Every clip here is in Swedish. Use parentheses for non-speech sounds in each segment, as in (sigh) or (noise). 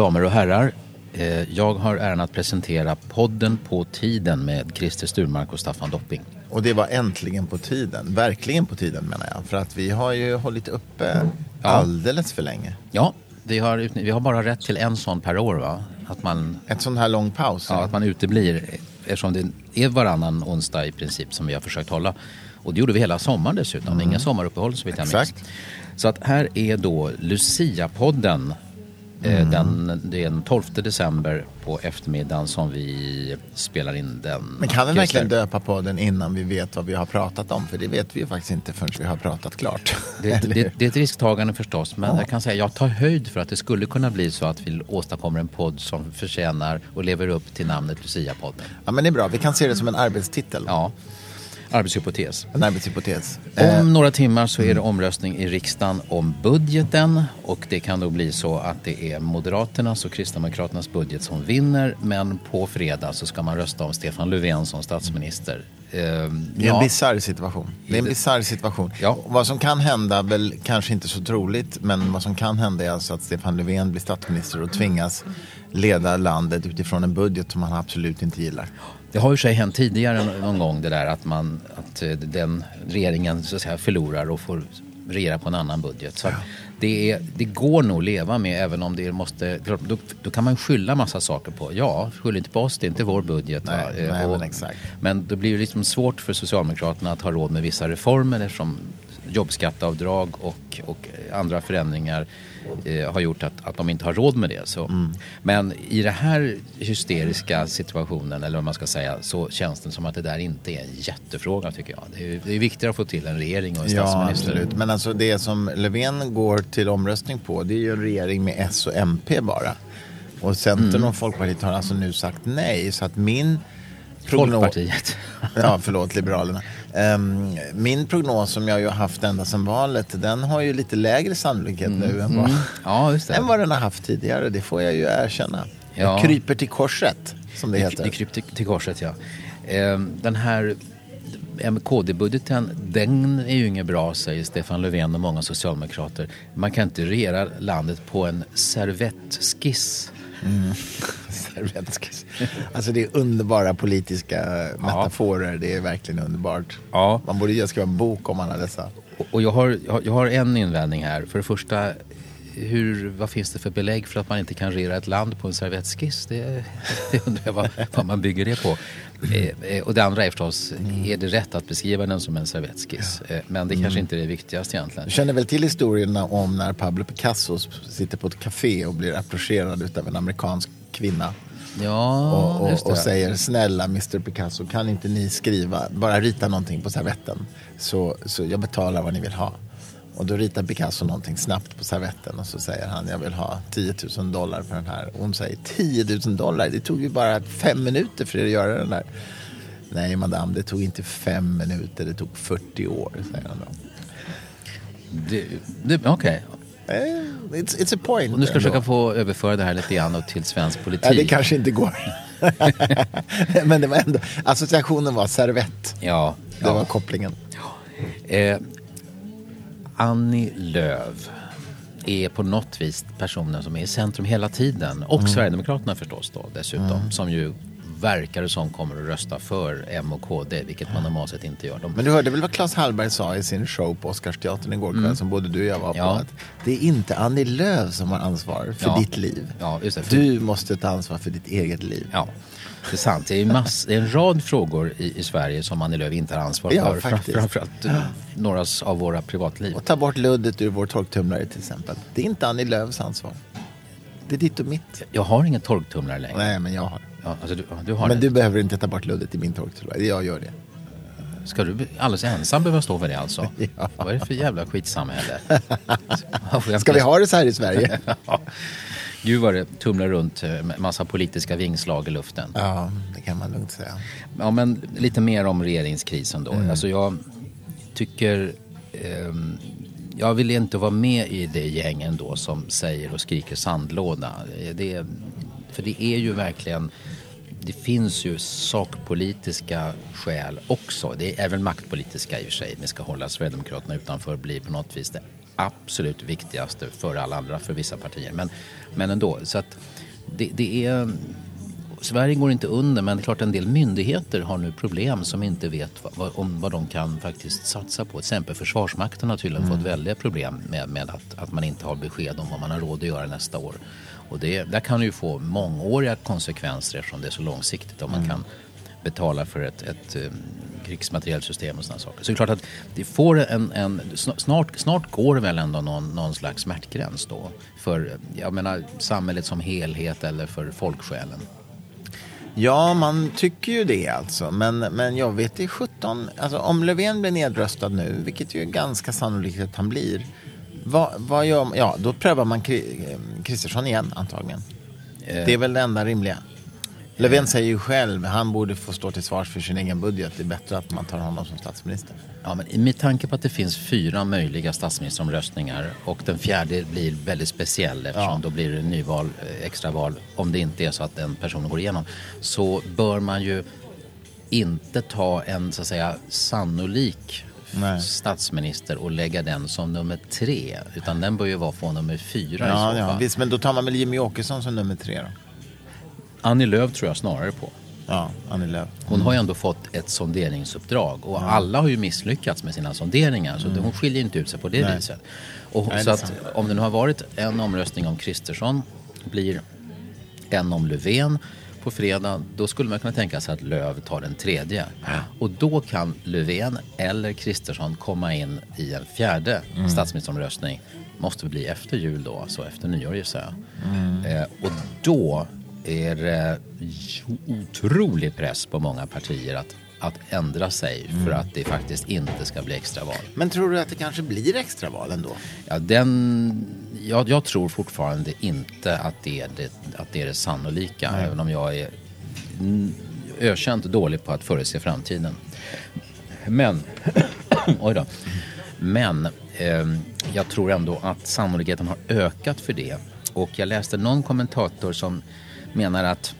Damer och herrar, eh, jag har äran att presentera podden På tiden med Christer Sturmark och Staffan Dopping. Och det var äntligen på tiden. Verkligen på tiden menar jag. För att vi har ju hållit uppe alldeles för länge. Ja, vi har, vi har bara rätt till en sån per år va? Att man, Ett sån här lång paus. ja, att man uteblir eftersom det är varannan onsdag i princip som vi har försökt hålla. Och det gjorde vi hela sommaren dessutom, inga sommaruppehåll så vitt jag minns. Så att här är då Lucia-podden. Eh, Den, det är den 12 december på eftermiddagen som vi spelar in den. Men kan vi verkligen döpa podden innan vi vet vad vi har pratat om? För det vet vi ju faktiskt inte förrän vi har pratat klart. Det, det, det är ett risktagande förstås, men jag kan säga jag tar höjd för att det skulle kunna bli så att vi åstadkommer en podd som förtjänar och lever upp till namnet Lucia-podden. Ja, men det är bra. Vi kan se det som en arbetstitel. Ja, arbetshypotes. En arbetshypotes. Eh, Om några timmar så är det omröstning i riksdagen om budgeten och det kan då bli så att det är Moderaternas och Kristdemokraternas budget som vinner men på fredag så ska man rösta om Stefan Löfven som statsminister. Ehm, Det är en bisarr situation. Det är en bisarr situation. Ja. Vad som kan hända, väl kanske inte så troligt, men vad som kan hända är alltså att Stefan Löfven blir statsminister och tvingas leda landet utifrån en budget som han absolut inte gillar. Det har ju sig hänt tidigare någon gång det där att, man, att eh, den regeringen så att säga, förlorar och får regera på en annan budget. Så att det, är, det går nog att leva med även om det måste... Då, då kan man skylla massa saker på. Ja, skyll inte på oss, det är inte vår budget. Nej, Eh, nej, och- men exakt. Men det blir ju liksom svårt för Socialdemokraterna att ha råd med vissa reformer eftersom jobbskatteavdrag och, och andra förändringar eh, har gjort att, att de inte har råd med det. Så. Mm. Men i den här hysteriska situationen, eller vad man ska säga, så känns det som att det där inte är en jättefråga tycker jag. Det är, det är viktigare att få till en regering och en Ja, statsminister. absolut. Men alltså det som Löfven går till omröstning på, det är ju en regering med S och MP bara. Och Centern Mm. och Folkpartiet har alltså nu sagt nej. Så att min prognos... Folkpartiet. Ja, förlåt, Liberalerna. Ehm, min prognos som jag ju har haft ända sedan valet, den har ju lite lägre sannolikhet nu än vad, Ja, just det. än vad den har haft tidigare. Det får jag ju erkänna. Ja. Jag kryper till korset, som det heter. Det kryper till, till korset, ja. Ehm, Den här MKD-budgeten, den är ju inget bra, säger Stefan Löfven och många socialdemokrater. Man kan inte regera landet på en servettskiss. (laughs) Servettskiss. Alltså det är underbara politiska metaforer. Det är verkligen underbart. Ja. Man borde ju skriva en bok om alla dessa. Och- Och jag har, jag har- jag har en invändning här. För det första, hur, vad finns det för belägg för att man inte kan regera ett land på en servettskiss? Det, det undrar jag vad, vad man bygger det på. Eh, eh, och det andra är förstås, är det rätt att beskriva den som en servettskiss? Eh, men det kanske inte är det viktigaste egentligen. Du känner väl till historierna om när Pablo Picasso sitter på ett café och blir approcherad av en amerikansk kvinna. Ja, och, och, och säger snälla Mr Picasso kan inte ni skriva, bara rita någonting på servetten så, så jag betalar vad ni vill ha. Och då ritar Picasso någonting snabbt på servetten och så säger han jag vill ha 10 000 dollar för den här. Och hon säger 10 000 dollar, det tog ju bara fem minuter för er att göra den där. Nej madame, det tog inte fem minuter, det tog 40 år, säger han då. Okej, Eh, It's, it's a point. nu ska jag försöka få överföra det här lite grann till svensk politik. Ja, det kanske inte går. (laughs) Men det var ändå, associationen var servett. Ja, Det ja. var kopplingen. Eh, Annie Lööf är på något vis personen som är i centrum hela tiden. Och Sverigedemokraterna förstås då dessutom. Som ju verkar som kommer att rösta för M och KD, vilket man normalt sett inte gör. De, Men du hörde väl vad Claes Hallberg sa i sin show på Oscarsteatern igår kväll som både du och jag var på? Ja. Att det är inte Annie Lööf som har ansvar för Ja. ditt liv. Ja, det. För- Du måste ta ansvar för ditt eget liv. Ja, det är mass, det är en rad frågor i, i Sverige som Annie Lööf inte har ansvar Ja, för. faktiskt. Framförallt eh, några av våra privatliv. Och ta bort luddet ur vår torktumlare till exempel. Det är inte Annie Lööfs ansvar. Det är ditt och mitt. Jag har ingen torktumlare längre. Nej, men jag har. Ja, alltså du, du har Men det. du behöver inte ta bort luddet i min torktumlare. Jag gör det. Ska du alldeles ensam behöva stå för det alltså? (laughs) Ja. Vad är det för jävla skitsamhälle? (laughs) Ska vi ha det så här i Sverige? (laughs) Ja. Gud vad det tumlar runt eh, massa politiska vingslag i luften. ja, det kan man lugnt säga. Ja, men lite mer om regeringskrisen då. Alltså jag tycker... ehm, jag vill inte vara med i det gäng ändå som säger och skriker sandlåda. Eh, Det, för det är ju verkligen... Det finns ju sakpolitiska skäl också. Det är även maktpolitiska i och för sig. Ni ska hålla Sverigedemokraterna utanför blir på något vis det absolut viktigaste för alla andra, för vissa partier. Men, men ändå, så att det, det är... Sverige går inte under men det är klart en del myndigheter har nu problem som inte vet vad, om vad de kan faktiskt satsa på. Till exempel Försvarsmakten har tydligen mm. fått väldiga problem med, med att, att man inte har besked om vad man har råd att göra nästa år. Och det, där kan det ju få mångåriga konsekvenser eftersom det är så långsiktigt. Om man mm. kan betala för ett, ett um, krigsmaterielsystem och sådana saker. Så det är klart att det får en, en snart, snart går det väl ändå någon, någon slags smärtgräns då. För jag menar samhället som helhet eller för folksjälen. Ja, man tycker ju det alltså. Men, men jag vet i 17, alltså om Löfven blir nedröstad nu, vilket ju är ganska sannolikt att han blir. Vad, vad gör man? Ja, då prövar man Kristersson igen antagligen. Eh. Det är väl det enda rimliga. Löfven säger ju själv, han borde få stå till svars för sin egen budget. Det är bättre att man tar honom som statsminister. Ja, men med tanke på att det finns fyra möjliga statsministeromröstningar och den fjärde blir väldigt speciell eftersom ja. då blir det nyval, eh, extraval om det inte är så att den personen går igenom. Så bör man ju inte ta en så att säga sannolik Nej. statsminister och lägga den som nummer tre. Utan den bör ju vara få nummer fyra ja, i så fall. Ja, visst, men då tar man väl Jimmy Åkesson som nummer tre då? Annie Lööf tror jag snarare på. Ja, Annie Lööf. Hon har ju ändå fått ett sonderingsuppdrag och ja. alla har ju misslyckats med sina sonderingar så mm. hon skiljer inte ut sig på det Nej. viset. Och, Nej, så att om det nu har varit en omröstning om Kristersson blir en om Löfven på fredag, då skulle man kunna tänka sig att Löv tar den tredje. Ja. Och då kan Löfven eller Kristersson komma in i en fjärde mm. statsministeromröstning. Måste bli efter jul då, alltså efter nyår gissar jag. Mm. Eh, och då är det otrolig press på många partier att, att ändra sig mm. för att det faktiskt inte ska bli extraval. Men tror du att det kanske blir extraval ändå? Ja, den, jag, jag tror fortfarande inte att det är det, att det, är det sannolika. Nej. Även om jag är ökänt dålig på att förutse framtiden. Men, (coughs) oj då. Men eh, jag tror ändå att sannolikheten har ökat för det. Och jag läste någon kommentator som menar att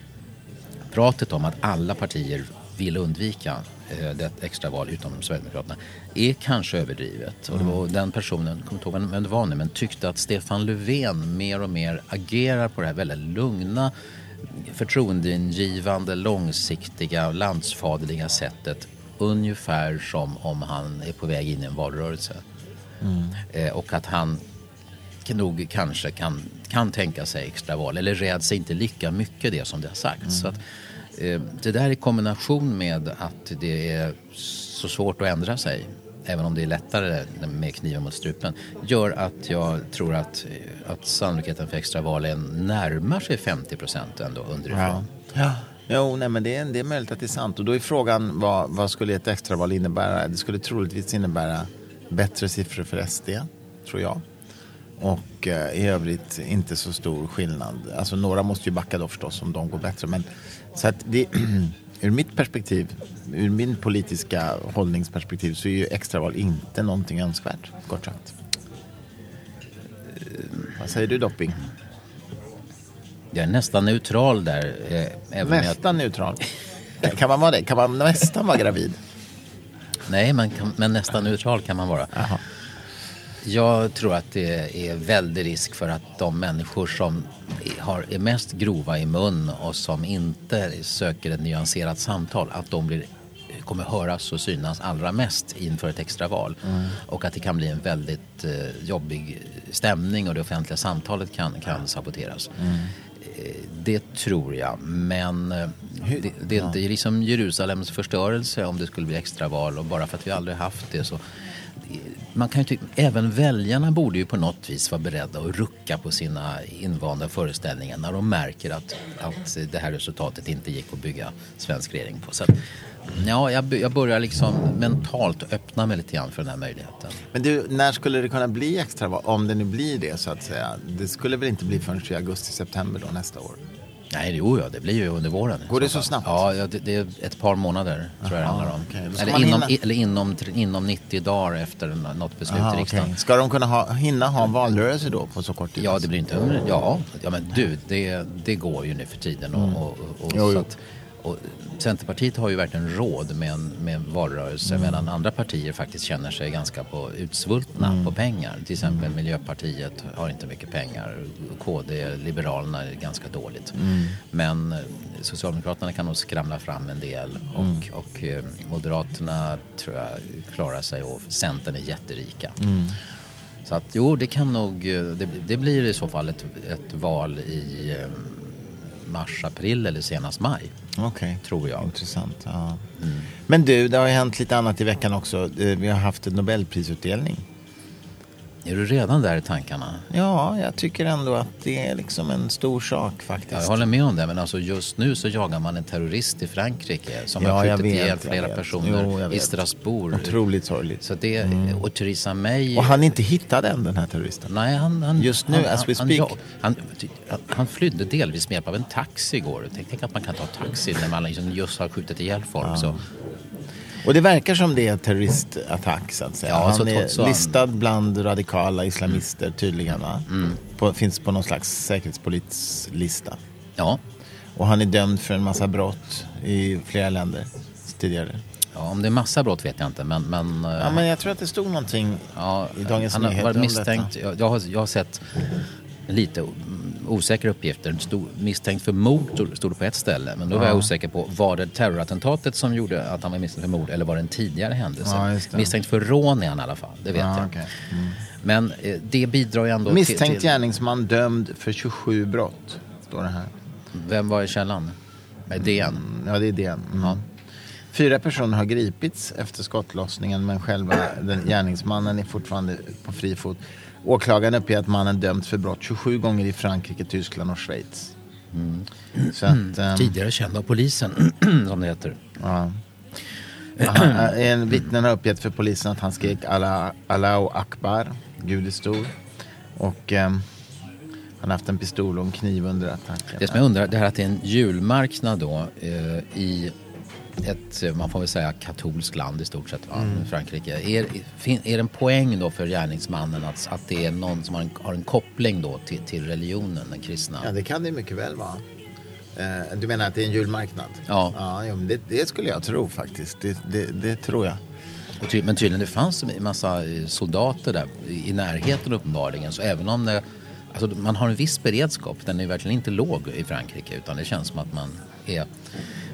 pratet om att alla partier vill undvika eh, det extraval utom Sverigedemokraterna är kanske överdrivet. Och mm. den personen, kommer inte ihåg vem det var nu, men tyckte att Stefan Löfven mer och mer agerar på det här väldigt lugna, förtroendeingivande, långsiktiga, landsfaderliga sättet. Ungefär som om han är på väg in i en valrörelse. Mm. Eh, och att han nog kanske kan, kan tänka sig extraval eller räds inte lika mycket det som det har sagts. Mm. Så att, eh, det där i kombination med att det är så svårt att ändra sig även om det är lättare med kniven mot strupen, gör att jag tror att, att sannolikheten för extravalen närmar sig 50 procent ändå underifrån. Ja. ja. Jo, nej, men det är, det är möjligt att det är sant. Och då är frågan vad, vad skulle ett extraval innebära? Det skulle troligtvis innebära bättre siffror för SD, tror jag. Och eh, i övrigt inte så stor skillnad. Alltså några måste ju backa då förstås om de går bättre. Men, så att det, (clears throat) ur mitt perspektiv, ur min politiska hållningsperspektiv så är ju extraval inte någonting önskvärt, kort sagt. Vad säger du Dopping? Jag är nästan neutral där. Eh, nästan jag... neutral? Kan man vara det? Kan man nästan vara gravid? Nej, men, men nästan neutral kan man vara. Aha. Jag tror att det är väldig risk för att de människor som har, är mest grova i mun och som inte söker ett nyanserat samtal, att de blir, kommer höras och synas allra mest inför ett extraval. Mm. Och att det kan bli en väldigt eh, jobbig stämning och det offentliga samtalet kan, kan saboteras. Mm. Eh, det tror jag, men eh, det, det, är inte liksom Jerusalems förstörelse om det skulle bli extraval och bara för att vi aldrig haft det så man kan tycka, även väljarna borde ju på något vis vara beredda att rucka på sina invanda föreställningar när de märker att, att det här resultatet inte gick att bygga svensk regering på. Så att, ja, jag, jag börjar liksom mentalt öppna mig lite grann för den här möjligheten. Men du, när skulle det kunna bli extraval? Om det nu blir det så att säga. Det skulle väl inte bli förrän i augusti-september då nästa år? Nej, jo, ja, det blir ju under våren. Går det så snabbt? Ja, det, det är ett par månader tror jag det handlar om. Okay. Eller, inom, hinna... eller inom, inom 90 dagar efter något beslut Aha, i riksdagen. Okay. Ska de kunna ha, hinna ha en valrörelse då på så kort tid? Ja, det blir inte... Ja, ja men du, det, det går ju nu för tiden. Och, mm. och, och, jo, jo. Att, Och Centerpartiet har ju verkligen råd med en, med en valrörelse Mm. medan andra partier faktiskt känner sig ganska på, utsvultna Mm. på pengar. Till exempel Miljöpartiet har inte mycket pengar. KD, Liberalerna är ganska dåligt. Mm. Men eh, Socialdemokraterna kan nog skramla fram en del och, Mm. och eh, Moderaterna tror jag klarar sig och Centern är jätterika. Mm. Så att jo, det kan nog, eh, det, det blir i så fall ett, ett val i eh, mars, april eller senast maj. Okej. Tror jag. Intressant. Ja. Men du, det har ju hänt lite annat i veckan också. Eh, Vi har haft en Nobelprisutdelning. Är du redan där i tankarna? Ja, jag tycker ändå att det är liksom en stor sak faktiskt. Ja, jag håller med om det, men alltså just nu så jagar man en terrorist i Frankrike som Ja, har skjutit vet, ihjäl flera personer Jo, i. Strasbourg. Otroligt sorgligt. Så det, Och Theresa May... Och han är inte hittad än, den här terroristen. Nej, han, han, Just nu, han, as we speak. Han, han, han, flydde delvis med hjälp av en taxi igår. Tänk, tänk att man kan ta taxi när man liksom just har skjutit ihjäl folk. Så. Och det verkar som det är terroristattack så att säga. Ja, han är så listad bland radikala islamister tydligen. Mm. På, finns på någon slags säkerhetspolitisk lista. Ja. Och han är dömd för en massa brott i flera länder tidigare. ja, om det är massa brott vet jag inte, men... men, eh, Ja, men jag tror att det stod någonting Ja, i Dagens han har Nyheter varit om misstänkt. detta. Jag, jag, har, jag har sett lite mm, osäkra uppgifter. Stod, misstänkt för mord stod- det på ett ställe. Men då var jag osäker på, var det terrorattentatet som gjorde att han var misstänkt för mord eller var det en tidigare händelse? Ja, misstänkt för rån är han i alla fall, det vet Ja, jag. okej. Men eh, det bidrar ju ändå Misstänkt till, till... gärningsman dömd för 27 brott. Står det här. Vem var i källan? Med DN? Ja, det är det. Mm. Fyra personer har gripits efter skottlossningen men själva den gärningsmannen är fortfarande på fri fot. Åklagaren uppger att mannen dömts för brott 27 gånger i Frankrike, Tyskland och Schweiz. Så att, ehm, Tidigare känd av polisen, (clears throat) som det heter. ja. Han, en vittnen har uppgett för polisen att han skrek Allah, Allahu Akbar, Gud är stor. Och ehm, han har haft en pistol och en kniv under attacken. Det som jag undrar, det här att det är en julmarknad då eh, i ett, man får väl säga katolskt land i stort sett, va? Mm. Frankrike. Är, är det en poäng då för gärningsmannen att, att det är någon som har en, har en koppling då till, till religionen, den kristna? Ja, det kan det mycket väl vara. Eh, du menar att det är en julmarknad? Ja. ja men det, det skulle jag tro faktiskt. Det, det, det tror jag. Ty, men tydligen, det fanns en massa eh, soldater där i i närheten uppenbarligen. Så även om det, alltså man har en viss beredskap, den är verkligen inte låg i Frankrike. Utan det känns som att man är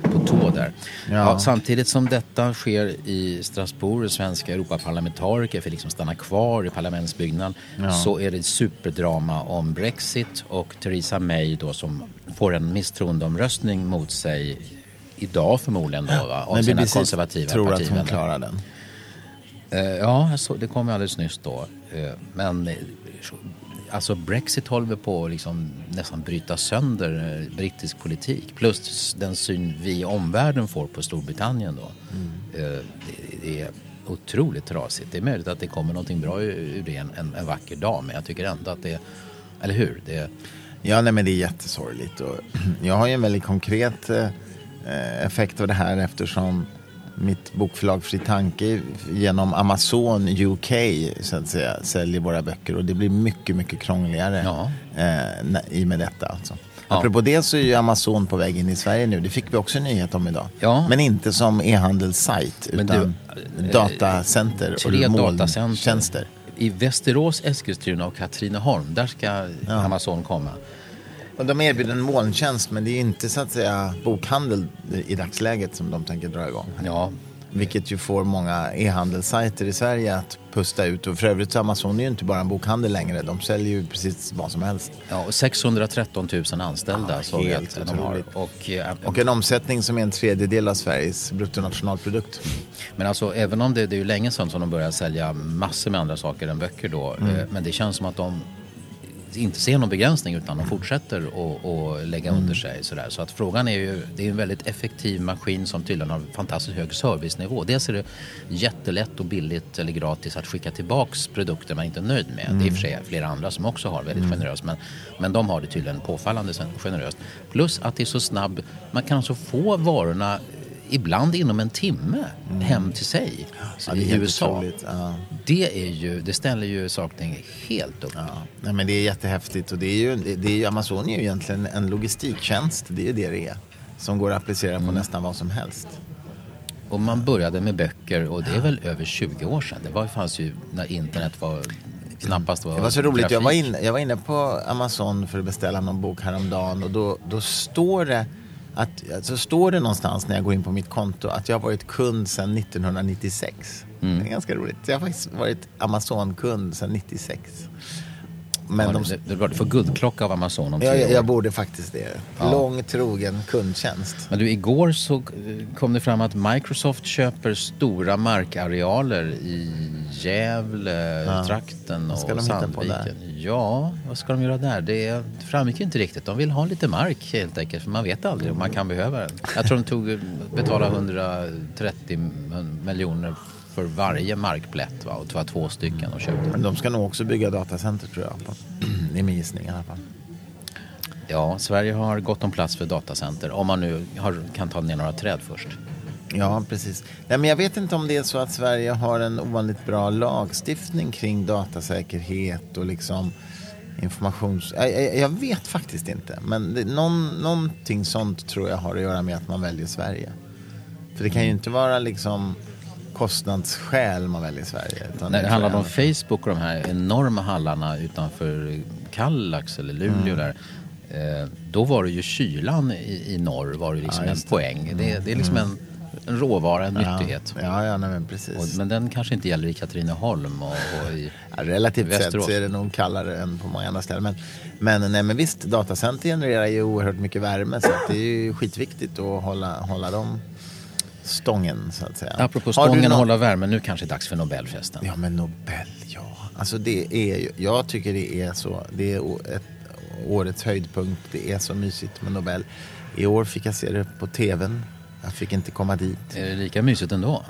på tå där. Ja. Ja. samtidigt som detta sker i Strasbourg, svenska Europaparlamentariker får liksom stanna kvar i parlamentsbyggnaden. Så är det superdrama om Brexit och Theresa May då som får en misstroendeomröstning mot sig idag förmodligen då va, av Men sina BBC konservativa tror att partivänner. hon klarar den. Eh, ja, det kom ju alldeles nyss då. Eh, men alltså Brexit håller på att liksom nästan bryta sönder eh, brittisk politik. Plus den syn vi i omvärlden får på Storbritannien då. Eh, det, det är otroligt trasigt. Det är möjligt att det kommer någonting bra ur ur det en, en, en vacker dag. Men jag tycker ändå att det, eller hur? Det, Ja, nej, men det är jättesorgligt. Och (clears throat) jag har ju en väldigt konkret eh, effekt av det här eftersom mitt bokförlag Fri Tanke genom Amazon UK så att säga, säljer våra böcker och det blir mycket, mycket krångligare Ja. eh, i och med detta. Alltså. Ja. Apropå det så är ju Amazon på väg in i Sverige nu. Det fick vi också nyhet om idag. Ja. Men inte som e-handelssajt utan du, eh, datacenter tre och molntjänster. I Västerås, Eskilstuna och Katrineholm, där ska Amazon komma. Och de erbjuder en molntjänst men det är inte så att säga bokhandel i dagsläget som de tänker dra igång. Ja, Vilket ju får många e-handelssajter i Sverige att pusta ut. Och för övrigt så Amazon är ju inte bara en bokhandel längre. De säljer ju precis vad som helst. Ja, och 613 000 anställda Ja, helt otroligt. Och, eh, Och en omsättning som är en tredjedel av Sveriges bruttonationalprodukt. Men alltså även om det, det är ju länge sedan som de började sälja massor med andra saker än böcker då. Mm. Eh, men det känns som att de inte ser någon begränsning utan de fortsätter att lägga Mm. under sig. Sådär. Så att frågan är ju, det är en väldigt effektiv maskin som tydligen har fantastiskt hög servicenivå. Dels är det jättelätt och billigt eller gratis att skicka tillbaks produkter man inte är nöjd med. Det är i och för sig flera andra som också har väldigt generöst men, men de har det tydligen påfallande generöst. Plus att det är så snabb, man kan alltså få varorna ibland inom en timme hem till sig Mm. Ja, i USA. Ja. Det, är ju, det ställer ju saker helt upp. Ja. Nej, men det är jättehäftigt. Och det är ju, det är ju, Amazon är ju egentligen en logistiktjänst. Det är ju det det är. som går att applicera på nästan vad som helst. Och man började med böcker och det är väl över 20 år sedan. Det var, fanns ju när internet var knappast var Det var så roligt, jag var, inne, jag var inne på Amazon för att beställa någon bok häromdagen och då, då står det att, så står det någonstans när jag går in på mitt konto att jag har varit kund sedan 1996. Mm. Det är ganska roligt. Jag har faktiskt varit Amazon-kund sedan 96. Men Ja, de, det, det du får guldklocka av Amazon om jag, tre jag, jag borde faktiskt det. Ja. Lång, trogen kundtjänst. Men du, igår så kom det fram att Microsoft köper stora markarealer i Gävle, trakten Vad ska och de hitta på Sandviken. Ja, vad ska de göra där? Det framgick inte riktigt. De vill ha lite mark helt enkelt, för man vet aldrig om man kan behöva den. Jag tror de tog, betalade 130 miljoner för varje markplätt va? och det var två stycken och köpte. Men de ska nog också bygga datacenter tror jag. Det är min gissning i alla fall. Ja, Sverige har gott om plats för datacenter om man nu har, kan ta ner några träd först. Ja, precis. Nej, men jag vet inte om det är så att Sverige har en ovanligt bra lagstiftning kring datasäkerhet och liksom informations... Jag, jag, jag vet faktiskt inte. Men det, någon, någonting sånt tror jag har att göra med att man väljer Sverige. För det kan ju inte vara liksom kostnadsskäl man väljer Sverige. Utan När det handlade om Facebook och de här enorma hallarna utanför Kallax eller Luleå Mm. där. Eh, då var det ju kylan i, i norr var det liksom Ja, en det. Mm. poäng. Det, det är liksom en, en råvara, en nyttighet. Ja, ja nej, men precis. Och, men den kanske inte gäller i Katrineholm och, och i Ja, relativt sett så är det nog kallare än på många andra ställen. Men, men, nej, men visst, datacenter genererar ju oerhört mycket värme så det är ju skitviktigt att hålla, hålla dem stången så att säga. Apropå stången och någon- hålla värmen, nu kanske det är dags för Nobelfesten. Ja men Nobel, ja. Alltså det är ju, jag tycker det är så, det är ett, årets höjdpunkt. Det är så mysigt med Nobel. I år fick jag se det på tvn. Jag fick inte komma dit. Är det lika mysigt ändå?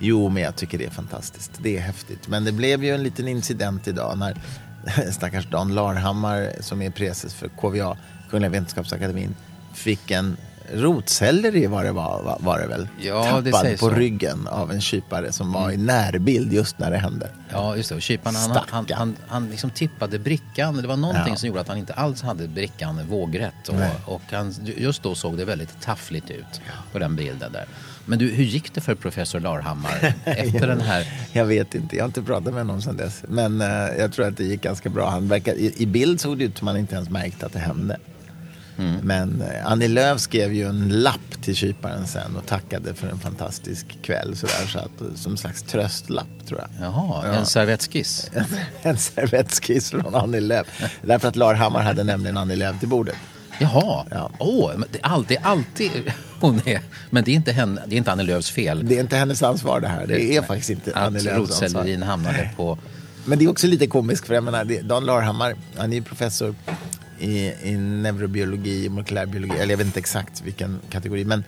Jo, men jag tycker det är fantastiskt. Det är häftigt. Men det blev ju en liten incident idag när (laughs) stackars Dan Larhammar som är preses för KVA, Kungliga Vetenskapsakademin, fick en rotselleri var det, var, var, det väl? Ja, det Tappad sägs på så. ryggen av en kypare som var i närbild just när det hände. Ja, just det. Och kyparen, han, han, han, han liksom tippade brickan. Det var någonting Ja. som gjorde att han inte alls hade brickan vågrätt. Nej. Och, och han, just då såg det väldigt taffligt ut på den bilden där. Men du, hur gick det för professor Larhammar (laughs) efter den här? Jag vet inte, jag har inte pratat med honom sedan dess. Men eh, jag tror att det gick ganska bra. Han verkar, i, I bild såg det ut som han inte ens märkte att det hände. Mm. Men eh, Annie Lööf skrev ju en lapp till kyparen sen och tackade för en fantastisk kväll. Sådär, så att, som en slags tröstlapp tror jag. Jaha, Ja. (laughs) en servettskiss. en servettskiss från Annie Lööf. Därför att Larhammar hade nämligen Annie Lööf till bordet. Jaha, Ja. men det, är alltid, alltid (laughs) hon är. Men det är inte, henne, det är inte Annie Lööfs fel. Det är inte hennes ansvar det här. Det är faktiskt inte Annie Att Lööfs ansvar. rotsellerin hamnade på... Men det är också lite komiskt för jag menar, Dan Larhammar, han är ju professor i, i neurobiologi, molekylärbiologi, eller jag vet inte exakt vilken kategori, men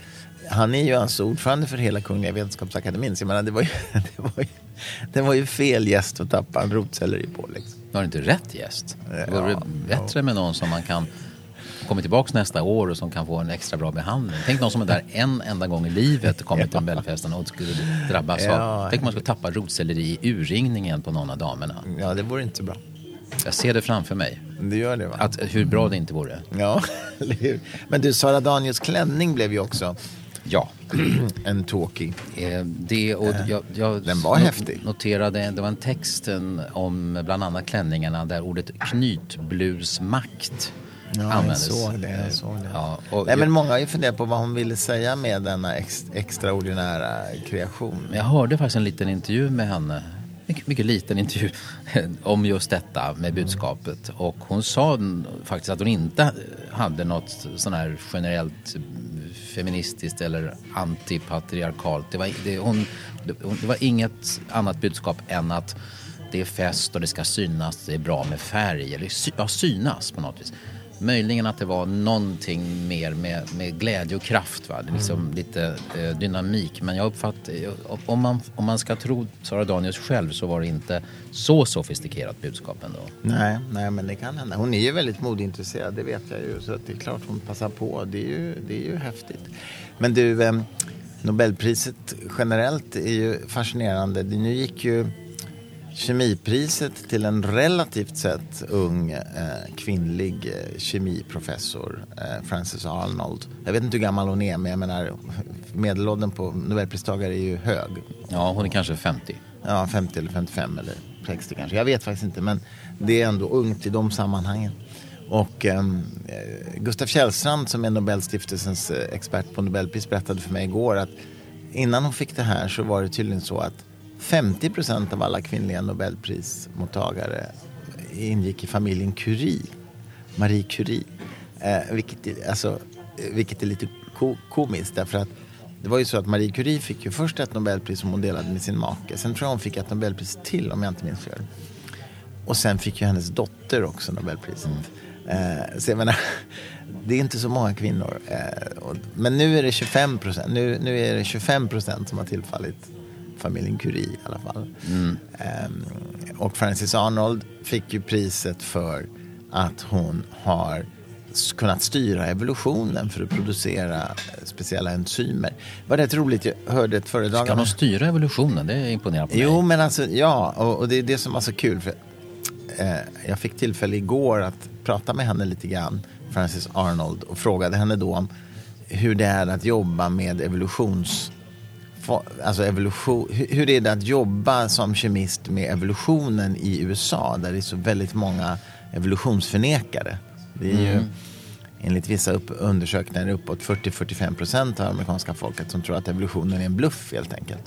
han är ju alltså ordförande för hela Kungliga Vetenskapsakademin. Så jag menar, det var ju, (laughs) det var ju, det var ju fel gäst att tappa en rotselleri på. Liksom. Var det inte rätt gäst? Det Ja, vore bättre med någon som man kan komma tillbaka nästa år och som kan få en extra bra behandling. Tänk någon som är där en enda gång i livet och kommer till Nobelfesten och skulle drabbas Ja. av... Tänk om man skulle tappa rotselleri i urringningen på någon av damerna. Ja, det vore inte bra. Jag ser det framför mig. Det gör det va? Att, hur bra det inte vore. Ja, (laughs) eller hur? Men du, Sara Daniels klänning blev ju också Ja. (clears throat) en talkie. Eh, Det och jag, jag Den var no- häftig. noterade, det var en text om bland annat klänningarna där ordet knytblusmakt Ja, användes. såg det. Jag såg det. Ja, och Nej, men många har ju funderat på vad hon ville säga med denna ex, extraordinära kreation. jag hörde faktiskt en liten intervju med henne, mycket, mycket liten intervju, (laughs) om just detta med budskapet. Och hon sa faktiskt att hon inte hade något sån här generellt feministiskt eller antipatriarkalt. Det var, det, hon, det, hon- det var inget annat budskap än att det är fest och det ska synas, det är bra med färg, eller sy, ja, synas på något vis. Möjligen att det var någonting mer med, med glädje och kraft, va? Liksom lite eh, dynamik. Men jag uppfattar, om man, om man ska tro Sara Danius själv så var det inte så sofistikerat budskap ändå. Nej, nej, men det kan hända. Hon är ju väldigt modeintresserad, det vet jag ju. Så det är klart hon passar på. Det är ju, det är ju häftigt. Men du, eh, Nobelpriset generellt är ju fascinerande. Det- Nu gick ju kemipriset till en relativt sett ung eh, kvinnlig eh, kemiprofessor, eh, Frances Arnold. Jag vet inte hur gammal hon är, men jag menar medelåldern på nobelpristagare är ju hög. Ja, hon är kanske 50. Ja, 50 eller 55 eller 60 kanske. Jag vet faktiskt inte, men det är ändå ungt i de sammanhangen. Och eh, Gustaf Källstrand som är Nobelstiftelsens eh, expert på Nobelpris berättade för mig igår att innan hon fick det här så var det tydligen så att 50 procent av alla kvinnliga Nobelprismottagare ingick i familjen Curie, Marie Curie. Eh, vilket, är- alltså, eh, vilket är lite ko- komiskt därför att det var ju så att Marie Curie fick ju först ett Nobelpris som hon delade med sin make. Sen tror jag hon fick ett Nobelpris till om jag inte minns fel. Och sen fick ju hennes dotter också Nobelpriset. Eh, så jag menar, (laughs) det är inte så många kvinnor. Eh, och, men nu är det 25 procent. Nu, nu är det 25 procent som har tillfallit familjen Curie i alla fall. Ehm, och Frances Arnold fick ju priset för att hon har kunnat styra evolutionen för att producera speciella enzymer. Det var rätt roligt, jag hörde ett föredrag Kan av- de styra evolutionen? Det imponerar på Jo, mig. men alltså ja, och, och det är det som var så kul. För, eh, jag fick tillfälle igår att prata med henne lite grann, Frances Arnold, och frågade henne då om hur det är att jobba med evolutions... Alltså evolution, hur, är det att jobba som kemist med evolutionen i USA där det är så väldigt många evolutionsförnekare. Det är ju enligt vissa upp, undersökningar uppåt 40-45 procent av amerikanska folket som tror att evolutionen är en bluff helt enkelt.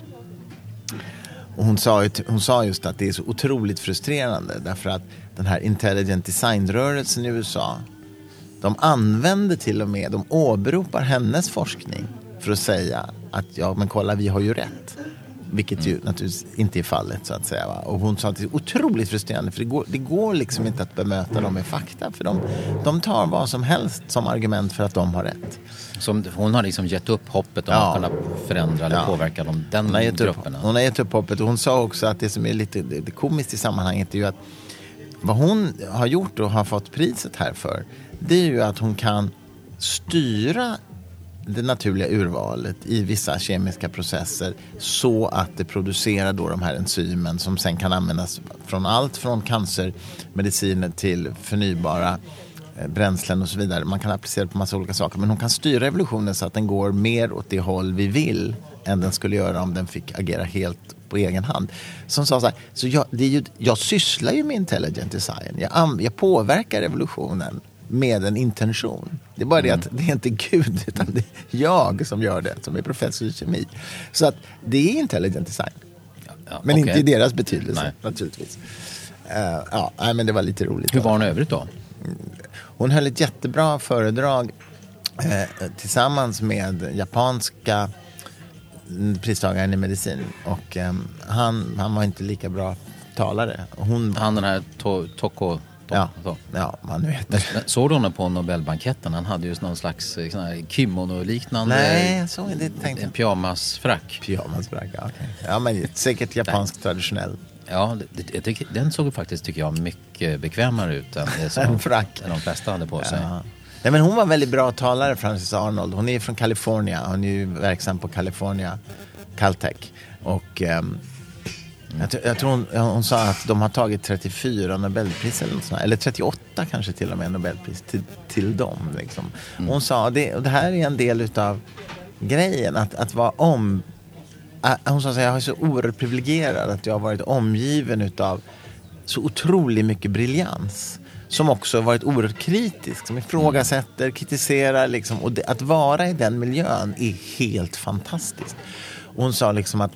Och hon, sa, hon sa just att det är så otroligt frustrerande därför att den här intelligent design-rörelsen i USA de använder till och med, de åberopar hennes forskning för att säga att ja men kolla vi har ju rätt. Vilket ju naturligtvis inte är fallet så att säga. Va? Och hon sa att det är otroligt frustrerande för det går, det går liksom inte att bemöta dem med fakta. För de, de tar vad som helst som argument för att de har rätt. Som, hon har liksom gett upp hoppet om Ja. att kunna förändra eller Ja. påverka de, den Hon har, gett upp, grupperna. hon har gett upp hoppet och hon sa också att det som är lite det, det komiskt i sammanhanget är ju att vad hon har gjort och har fått priset här för det är ju att hon kan styra det naturliga urvalet i vissa kemiska processer så att det producerar då de här enzymen som sen kan användas från allt från cancermediciner till förnybara eh, bränslen och så vidare. Man kan applicera det på massa olika saker. Men hon kan styra evolutionen så att den går mer åt det håll vi vill än den skulle göra om den fick agera helt på egen hand. Som sa så här, så jag, det är ju, jag sysslar ju med intelligent design. Jag, jag påverkar evolutionen med en intention. Det är bara det att det är inte Gud, (laughs) utan det är jag som gör det, som är professor i kemi. Så att det är intelligent design. Ja, Men okej. inte i deras betydelse, Nej. naturligtvis. Eh, ja, men det var lite roligt. Hur var hon övrigt då? Hon höll ett jättebra föredrag eh, tillsammans med japanska mm, pristagaren i medicin. Och eh, han, han var inte lika bra talare. Hon, Han den här to, Toko... To, ja, to. ja, heter. Men Såg du honom på Nobelbanketten? Han hade ju någon slags eh, kimono-liknande Nej, såg inte. Tänkte en pyjamasfrack. Pyjamasbragga, ja, okej. Ja, men säkert japansk traditionell. Ja, det, det, jag tycker- den såg faktiskt, tycker jag, mycket bekvämare ut än det som (laughs) En frack. de flesta hade på sig. Ja. Nej, men hon var väldigt bra talare, Frances Arnold. Hon är från California. Hon är ju verksam på California Caltech. Och ehm, jag, tror- jag tror hon, hon sa att de har tagit 34 Nobelpris eller något sånt Eller 38 kanske till och med Nobelpris till, till dem. Liksom. Hon sa, det, och det här är en del utav grejen, att, att vara om... Hon sa här, jag är så oerhört privilegierad att jag har varit omgiven utav så otroligt mycket briljans. Som också har varit oerhört kritisk, som ifrågasätter, kritiserar. Liksom. Och det, att vara i den miljön är helt fantastiskt. Och hon sa liksom att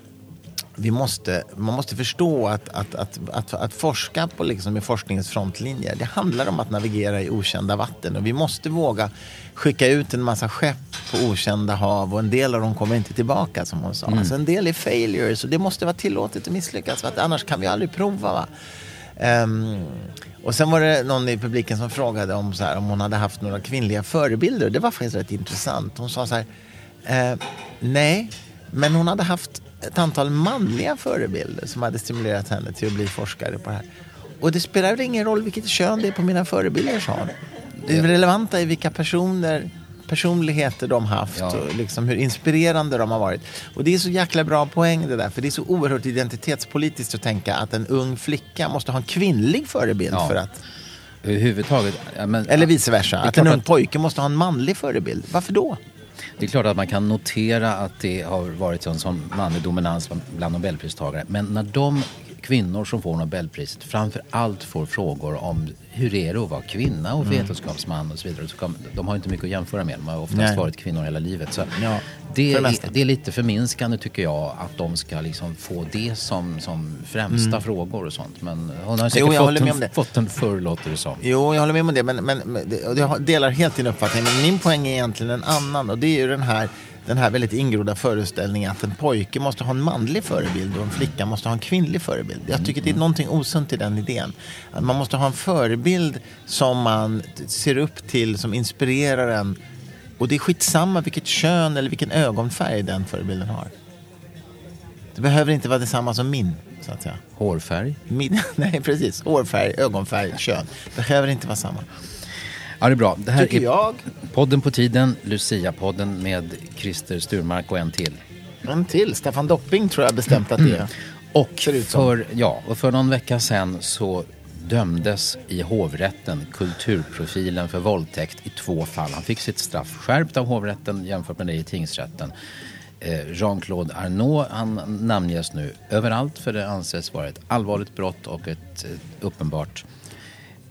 vi måste, man måste förstå att, att, att, att, att forska på liksom i forskningens frontlinjer, det handlar om att navigera i okända vatten. Och vi måste våga skicka ut en massa skepp på okända hav och en del av dem kommer inte tillbaka som hon sa. Alltså en del är failures och det måste vara tillåtet att misslyckas för att annars kan vi aldrig prova. Va? Ehm, och sen var det någon i publiken som frågade om, så här, om hon hade haft några kvinnliga förebilder. Det var faktiskt rätt intressant. Hon sa så här, eh, nej, men hon hade haft ett antal manliga förebilder som hade stimulerat henne till att bli forskare på det här. Och det spelar väl ingen roll vilket kön det är på mina förebilder, sa hon. Det relevanta är vilka personer personligheter de haft Ja. och liksom hur inspirerande de har varit. Och det är så jäkla bra poäng det där, för det är så oerhört identitetspolitiskt att tänka att en ung flicka måste ha en kvinnlig förebild Ja. för att, Överhuvudtaget. Ja, men, eller vice versa, att en ung att- pojke måste ha en manlig förebild. Varför då? Det är klart att man kan notera att det har varit en sån manlig dominans bland nobelpristagare. Men när de kvinnor som får nobelpriset framför allt får frågor om hur är det att vara kvinna och vetenskapsman och så vidare. Så de har inte mycket att jämföra med. De har oftast Nej. varit kvinnor hela livet. Så Ja, det, är, det är lite förminskande tycker jag att de ska liksom få det som, som främsta frågor och sånt. Men hon har säkert Mm. jag håller fått, en, det. fått en förr låter det som. Jo, jag håller med om det, men, men, jag delar helt din uppfattning. Men min poäng är egentligen en annan och det är ju den här, den här väldigt ingrodda föreställningen att en pojke måste ha en manlig förebild och en flicka måste ha en kvinnlig förebild. Jag tycker det är någonting osunt i den idén. Att man måste ha en förebild som man ser upp till, som inspirerar en. Och det är skitsamma vilket kön eller vilken ögonfärg den förebilden har. Det behöver inte vara detsamma som min, så att säga. Hårfärg? Min, (laughs) nej, precis. Hårfärg, ögonfärg, kön. Behöver inte vara samma. Ja, det är bra. Det här Tycker är jag. podden på tiden, Lucia-podden med Christer Sturmark och en till. En till. Staffan Dopping tror jag bestämt att det är. Och ut som. för, ja, och för någon vecka sedan så dömdes i hovrätten kulturprofilen för våldtäkt i två fall. Han fick sitt straff skärpt av hovrätten jämfört med det i tingsrätten. Eh, Jean-Claude Arnault han namnges nu överallt för det anses vara ett allvarligt brott och ett eh, uppenbart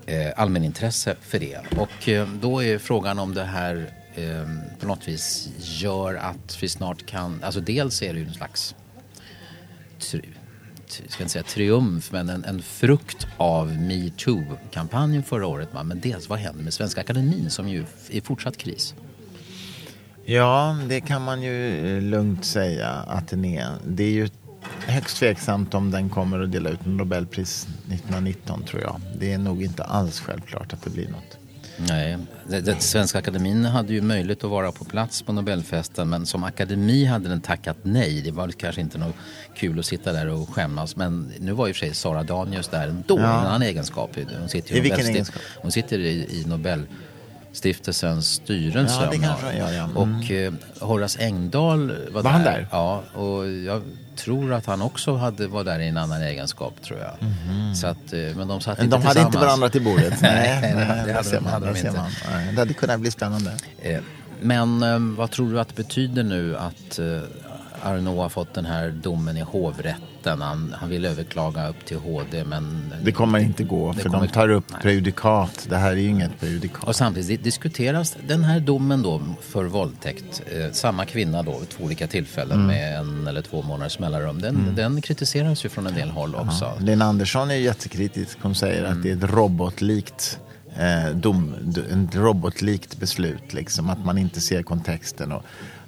Eh, allmänintresse för det. Och eh, då är frågan om det här eh, på något vis gör att vi snart kan, alltså dels är det ju en slags tri, ska inte säga triumf, men en, en frukt av metoo-kampanjen förra året. Men dels vad händer med Svenska Akademin som ju är i fortsatt kris? Ja, det kan man ju lugnt säga att den är. Det är ju högst tveksamt om den kommer att dela ut en Nobelpris 1919 tror jag. Det är nog inte alls självklart att det blir något. Nej, det, Svenska Akademin hade ju möjlighet att vara på plats på Nobelfesten men som akademi hade den tackat nej. Det var kanske inte något kul att sitta där och skämmas men nu var ju för sig Sara Danius där ändå Ja. i en annan egenskap. Hon sitter, I vilken Nobelsti- egenskap? Hon sitter i, i Nobelstiftelsens styrelse. Ja, det kanske gör, ja. Mm. Och eh, Horace Engdahl var, Var han där? Ja, och jag tror att han också hade, var där i en annan egenskap tror jag. Så att, eh, men de satt. Men inte de hade inte varandra till bordet. (laughs) Nej, det där hade ser de- man, hade de där inte. man. Nej, Det hade kunnat bli spännande. Eh, Men eh, vad tror du att det betyder nu att eh, Arnault har fått den här domen i hovrätten? Han, han vill överklaga upp till HD men... Det kommer inte gå för kommer- de tar upp Nej. prejudikat. Det här är ju inget prejudikat. Och samtidigt diskuteras den här domen då för våldtäkt, eh, samma kvinna då vid två olika tillfällen Mm. med en eller två månaders mellanrum. Den, den kritiseras ju från en del håll också. Lena Andersson är ju jättekritisk. Hon säger att det är ett robotlikt eh, dom, ett robotlikt beslut. Liksom, att man inte ser kontexten. Och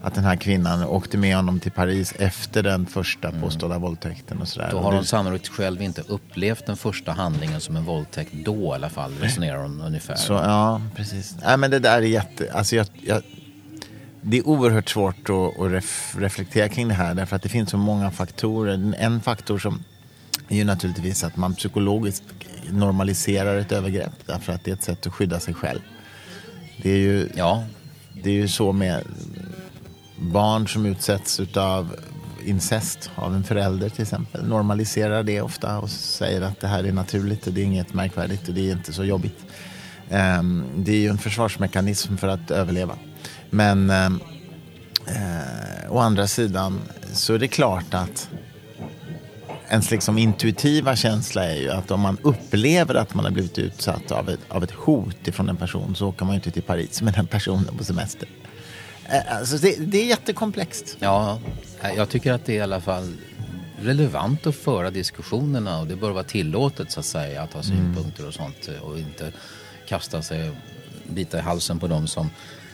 att den här kvinnan åkte med honom till Paris efter den första påstådda våldtäkten. Och sådär. Då har hon sannolikt själv inte upplevt den första handlingen som en våldtäkt då i alla fall, resonerar hon ungefär. Så, ja, precis. Nej, men det där är jätte... Alltså jag, jag, det är oerhört svårt att, att ref, reflektera kring det här därför att det finns så många faktorer. En faktor som är ju naturligtvis att man psykologiskt normaliserar ett övergrepp därför att det är ett sätt att skydda sig själv. Det är ju, Ja, det är ju så med barn som utsätts av incest av en förälder till exempel. Normaliserar det ofta och säger att det här är naturligt och det är inget märkvärdigt och det är inte så jobbigt. Ehm, det är ju en försvarsmekanism för att överleva. Men ehm, eh, å andra sidan så är det klart att ens liksom intuitiva känsla är ju att om man upplever att man har blivit utsatt av ett, av ett hot ifrån en person så åker man ju inte till Paris med den personen på semester. Eh, Alltså det, det är jättekomplext. Ja, jag tycker att det är i alla fall relevant att föra diskussionerna och det bör vara tillåtet så att säga att ha synpunkter och sånt och inte kasta sig bita i halsen på dem som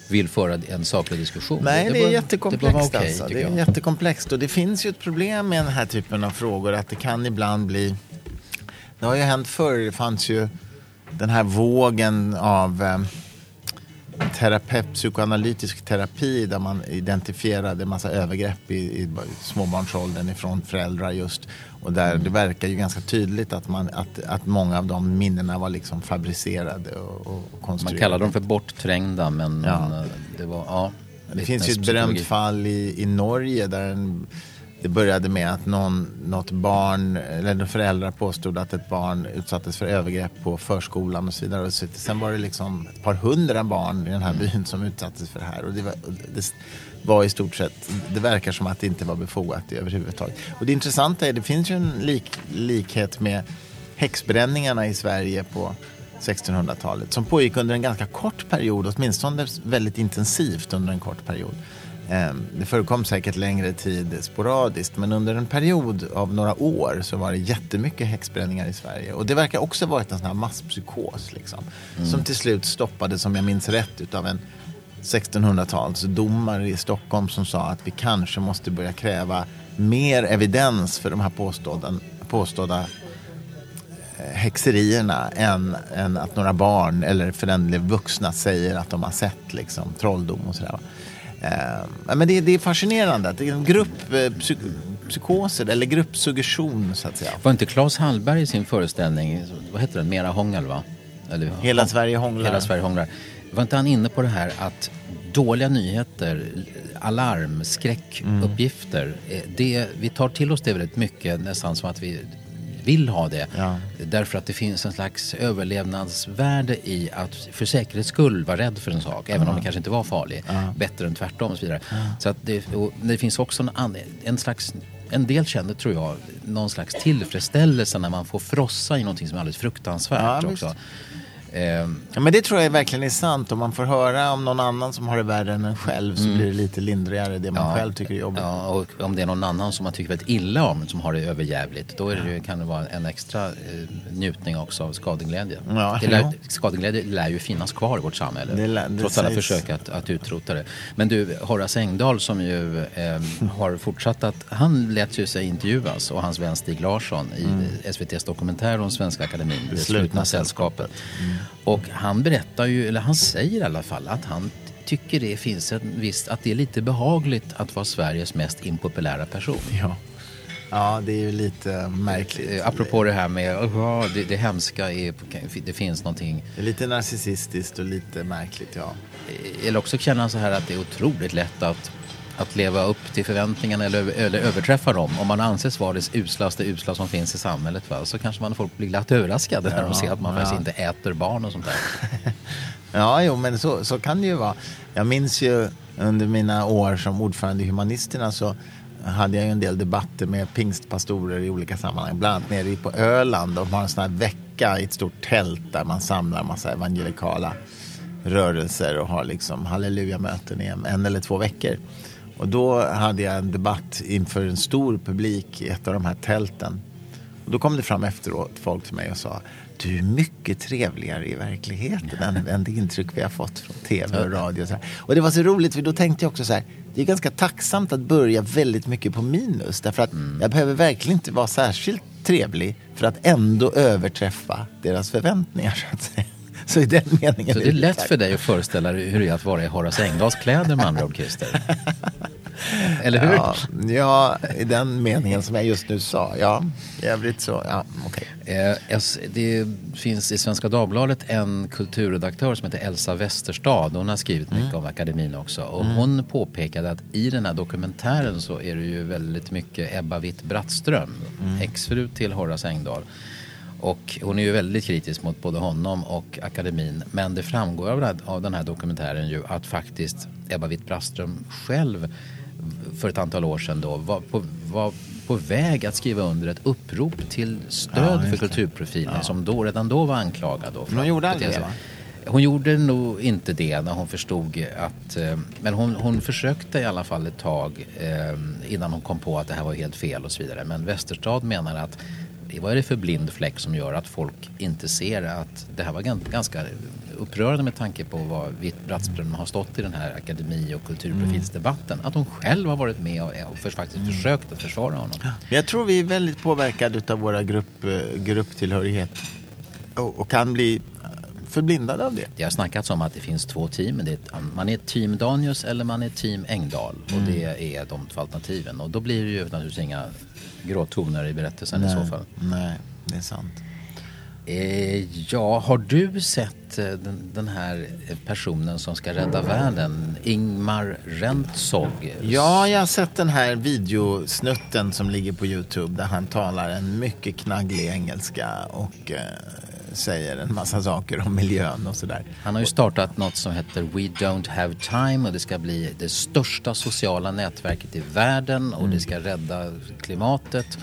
vill föra en saklig diskussion. Nej, det, är bör- jättekomplext. Det okej, alltså. Det är jag. jättekomplext och det finns ju ett problem med den här typen av frågor att det kan ibland bli... Det har ju hänt förr, det fanns ju den här vågen av... Terapeut, psykoanalytisk terapi där man identifierade massa övergrepp i, i småbarnsåldern ifrån föräldrar just. Och där det verkar ju ganska tydligt att, man, att, att många av de minnena var liksom fabricerade och, och konstruerade. Man kallar dem för bortträngda men, Ja. men, eh, det var, ja. Det finns ju ett berömt fall i, i Norge där en, det började med att någon, något barn, eller föräldrar påstod att ett barn utsattes för övergrepp på förskolan och så vidare. Och så, sen var det liksom ett par hundra barn i den här byn som utsattes för det här. Och det var, det var i stort sett, det verkar som att det inte var befogat överhuvudtaget. Och det intressanta är, det finns ju en lik, likhet med häxbränningarna i Sverige på 1600-talet som pågick under en ganska kort period, åtminstone väldigt intensivt under en kort period. Ehm, Det förekom säkert längre tid sporadiskt men under en period av några år så var det jättemycket häxbränningar i Sverige. Och det verkar också ha varit en sån här masspsykos liksom. Som till slut stoppades, om jag minns rätt, utav en 1600-talsdomare i Stockholm som sa att vi kanske måste börja kräva mer evidens för de här påstådda, påstådda eh, häxerierna än, än att några barn eller för den vuxna säger att de har sett liksom, trolldom och sådär. Eh, men det, det är fascinerande att det är en grupppsykoser eller gruppsuggestion så att säga. Var inte Claes Hallberg i sin föreställning, vad heter den, Mera hångel va? Eller, Hela Sverige hånglar. Hela Sverige hånglar. Var inte han inne på det här att dåliga nyheter, alarm, skräckuppgifter, eh, det, vi tar till oss det väldigt mycket nästan som att vi vill ha det. Ja. Därför att det finns en slags överlevnadsvärde i att för säkerhets skull vara rädd för en sak, även om den kanske inte var farlig. Bättre än tvärtom och så vidare. Så att det, det finns också en, en slags en del känner, tror jag, någon slags tillfredsställelse när man får frossa i någonting som är alldeles fruktansvärt Ja, också. visst. Ehm, Ja, men det tror jag verkligen är sant. Om man får höra om någon annan som har det värre än en själv så blir det lite lindrigare det man Mm. Ja. själv tycker är jobbigt. Ja, och om det är någon annan som man tycker väldigt illa om som har det överjävligt då är det, kan det vara en extra eh, njutning också av skadeglädje. Ja, det lär, skadeglädje lär ju finnas kvar i vårt samhälle Det lär- det trots alla sägs. försök att, att utrota det. Men du, Horace Engdahl som ju eh, har fortsatt att, han lät ju sig intervjuas och hans vän Stig Larsson i SVTs dokumentär om Svenska Akademin, Det, slutna, sällskapet. Och han berättar ju, eller han säger i alla fall att han tycker det finns en viss, att det är lite behagligt att vara Sveriges mest impopulära person. Ja. ja, det är ju lite märkligt. Eh, Apropå det här med "Åh, det, det hemska är, det finns någonting. Det är lite narcissistiskt och lite märkligt, ja. eh, Eller också känner han så här att det är otroligt lätt att, att leva upp till förväntningarna eller, eller överträffa dem. Om man anses vara det uslaste usla som finns i samhället va? så kanske man folk blir glatt överraskade när de ser att man ja. faktiskt inte äter barn och sånt där. (laughs) Ja, jo, men så, så kan det ju vara. Jag minns ju under mina år som ordförande i Humanisterna så hade jag ju en del debatter med pingstpastorer i olika sammanhang. Bland annat nere på Öland. De har en sån här vecka i ett stort tält där man samlar massa evangelikala rörelser och har liksom halleluja-möten i en eller två veckor. Och då hade jag en debatt inför en stor publik i ett av de här tälten. Och då kom det fram efteråt folk till mig och sa du är mycket trevligare i verkligheten än, (laughs) än det intryck vi har fått från tv och radio. Och, så här. och det var så roligt för då tänkte jag också så här. Det är ganska tacksamt att börja väldigt mycket på minus. Därför att jag behöver verkligen inte vara särskilt trevlig för att ändå överträffa deras förväntningar. Så, att säga. Så i den meningen Så det är lätt för dig att föräställa dig hur det är att vara i Horace Engdahls kläder med andra ord Christer. (laughs) Eller hur? Ja, ja, i den meningen som jag just nu sa. Ja, i övrigt så, ja, okej. Eh, Det finns i Svenska Dagbladet en kulturredaktör som heter Elsa Westerstad. Hon har skrivit mycket om akademin också. Och Hon påpekade att i den här dokumentären så är det ju väldigt mycket Ebba Witt-Brattström, exfru till Horace Engdahl. Och hon är ju väldigt kritisk mot både honom och akademin. Men det framgår av, det här, av den här dokumentären ju att faktiskt Ebba Witt-Brattström själv för ett antal år sedan då var på, var på väg att skriva under ett upprop till stöd för kulturprofilen som då, redan då var anklagad. Då Men hon gjorde aldrig det, va? Hon gjorde nog inte det när hon förstod att... Eh, men hon, hon försökte i alla fall ett tag eh, innan hon kom på att det här var helt fel och så vidare. Men Westerstad menar att vad är det för blind fläck som gör att folk inte ser att det här var gan- ganska upprörande med tanke på vad Brattström har stått i den här akademi och kulturprofilsdebatten. Att hon själv har varit med och, och faktiskt försökt att försvara honom. Jag tror vi är väldigt påverkade av våra grupp, eh, grupptillhörighet. Och, och kan bli förblindade av det. Det har snackats om att det finns två team. Det är, man är team Danius eller man är team Engdahl. Och Mm. det är de två alternativen. Och då blir det ju naturligtvis inga gråtoner i berättelsen Nej. i så fall. Nej, det är sant. Eh, ja, har du sett eh, den, den här personen som ska rädda världen? Ingmar Rentzog. Ja, jag har sett den här videosnutten som ligger på Youtube där han talar en mycket knagglig engelska och eh, säger en massa saker om miljön och sådär. Han har ju startat något som heter We Don't Have Time och det ska bli det största sociala nätverket i världen och det ska rädda klimatet.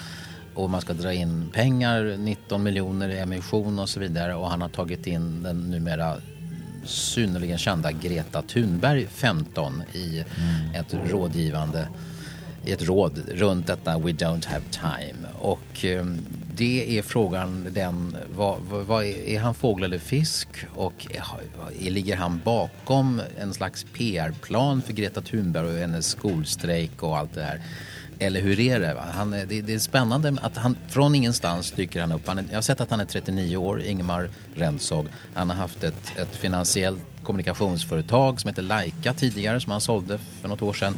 Och man ska dra in pengar, 19 miljoner i emission och så vidare. Och han har tagit in den numera synnerligen kända Greta Thunberg 15 i ett rådgivande ett råd runt detta We Don't Have Time. Och ehm, det är frågan den, vad, vad, vad är, är han fågel eller fisk? Och är, ligger han bakom en slags PR-plan för Greta Thunberg och hennes skolstrejk och allt det här? Eller hur är det? Han, det? Det är spännande att han från ingenstans dyker han upp. Han är, jag har sett att han är 39 år, Ingmar Rentzhog. Han har haft ett, ett finansiellt kommunikationsföretag som heter Laika tidigare som han sålde för något år sedan.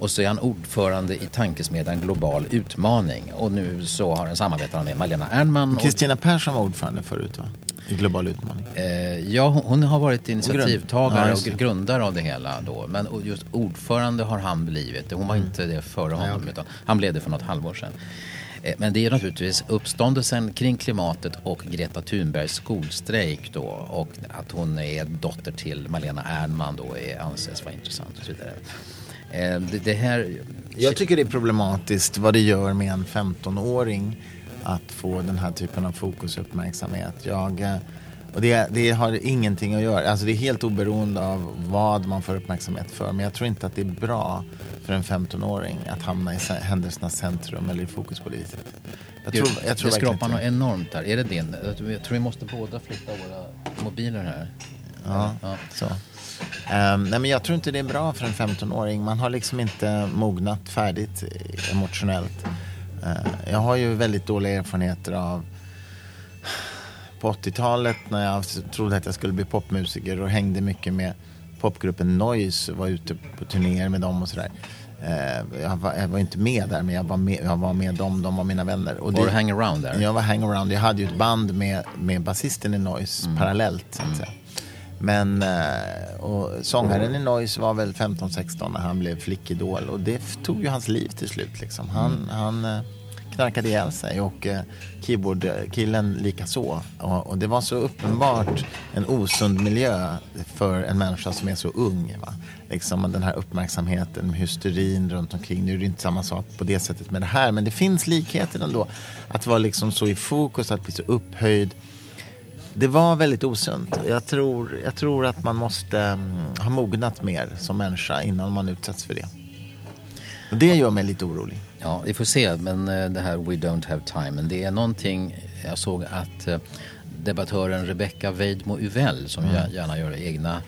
Och så är han ordförande i tankesmedjan Global Utmaning. Och nu så har han samarbetar han med Malena Ernman. Och, Kristina Persson var ordförande förut va? I Global utmaning. eh, ja, hon, har varit initiativtagare Ja, och just det. grundare av det hela då. Men just ordförande har han blivit. Hon var inte det före honom okej. utan han blev det för något halvår sedan. Eh, Men det är naturligtvis uppståndelsen kring klimatet och Greta Thunbergs skolstrejk då och att hon är dotter till Malena Ernman då är, anses vara intressant och så vidare. Eh, Det, det här... Jag tycker det är problematiskt vad det gör med en 15-åring att få den här typen av fokus och uppmärksamhet. Jag, eh, och det, det har ingenting att göra, alltså det är helt oberoende av vad man får uppmärksamhet för. Men jag tror inte att det är bra för en 15-åring att hamna i se- händelsernas centrum eller i fokus på det viset. Jag tror, jag tror det skrapar något enormt där. Är det din? Jag tror jag tror vi måste båda flytta våra mobiler här. Ja, Ja. så. Ehm, nej, men jag tror inte det är bra för en 15-åring. Man har liksom inte mognat färdigt emotionellt. Eh, jag har ju väldigt dåliga erfarenheter av på 80-talet när jag trodde att jag skulle bli popmusiker och hängde mycket med popgruppen Noise. Var ute på turnéer med dem och sådär. Eh, jag, var, jag var inte med där men jag var med, jag var med dem, de var mina vänner. Och Var du hangaround där? jag var hangaround. Jag hade ju ett band med, med basisten i Noise Mm. parallellt. Så att säga. Men eh, och sångaren i Noise var väl 15-16 när han blev flickidol. Och det tog ju hans liv till slut. Liksom. Han, Mm. han eh, knarkade ihjäl sig och eh, keyboardkillen lika så. Och, och det var så uppenbart en osund miljö för en människa som är så ung. Va? Liksom den här uppmärksamheten, hysterin runt omkring. Nu är det inte samma sak på det sättet med det här. Men det finns likheter ändå. Att vara liksom så i fokus, att bli så upphöjd. Det var väldigt osunt. Jag tror, jag tror att man måste mm, ha mognat mer som människa innan man utsätts för det. Och det gör mig lite orolig. Ja, vi får se. Men eh, det här We Don't Have Time. Men det är någonting, jag såg att eh, debattören Rebecca Weidmo Uvell som gär- gärna gör egna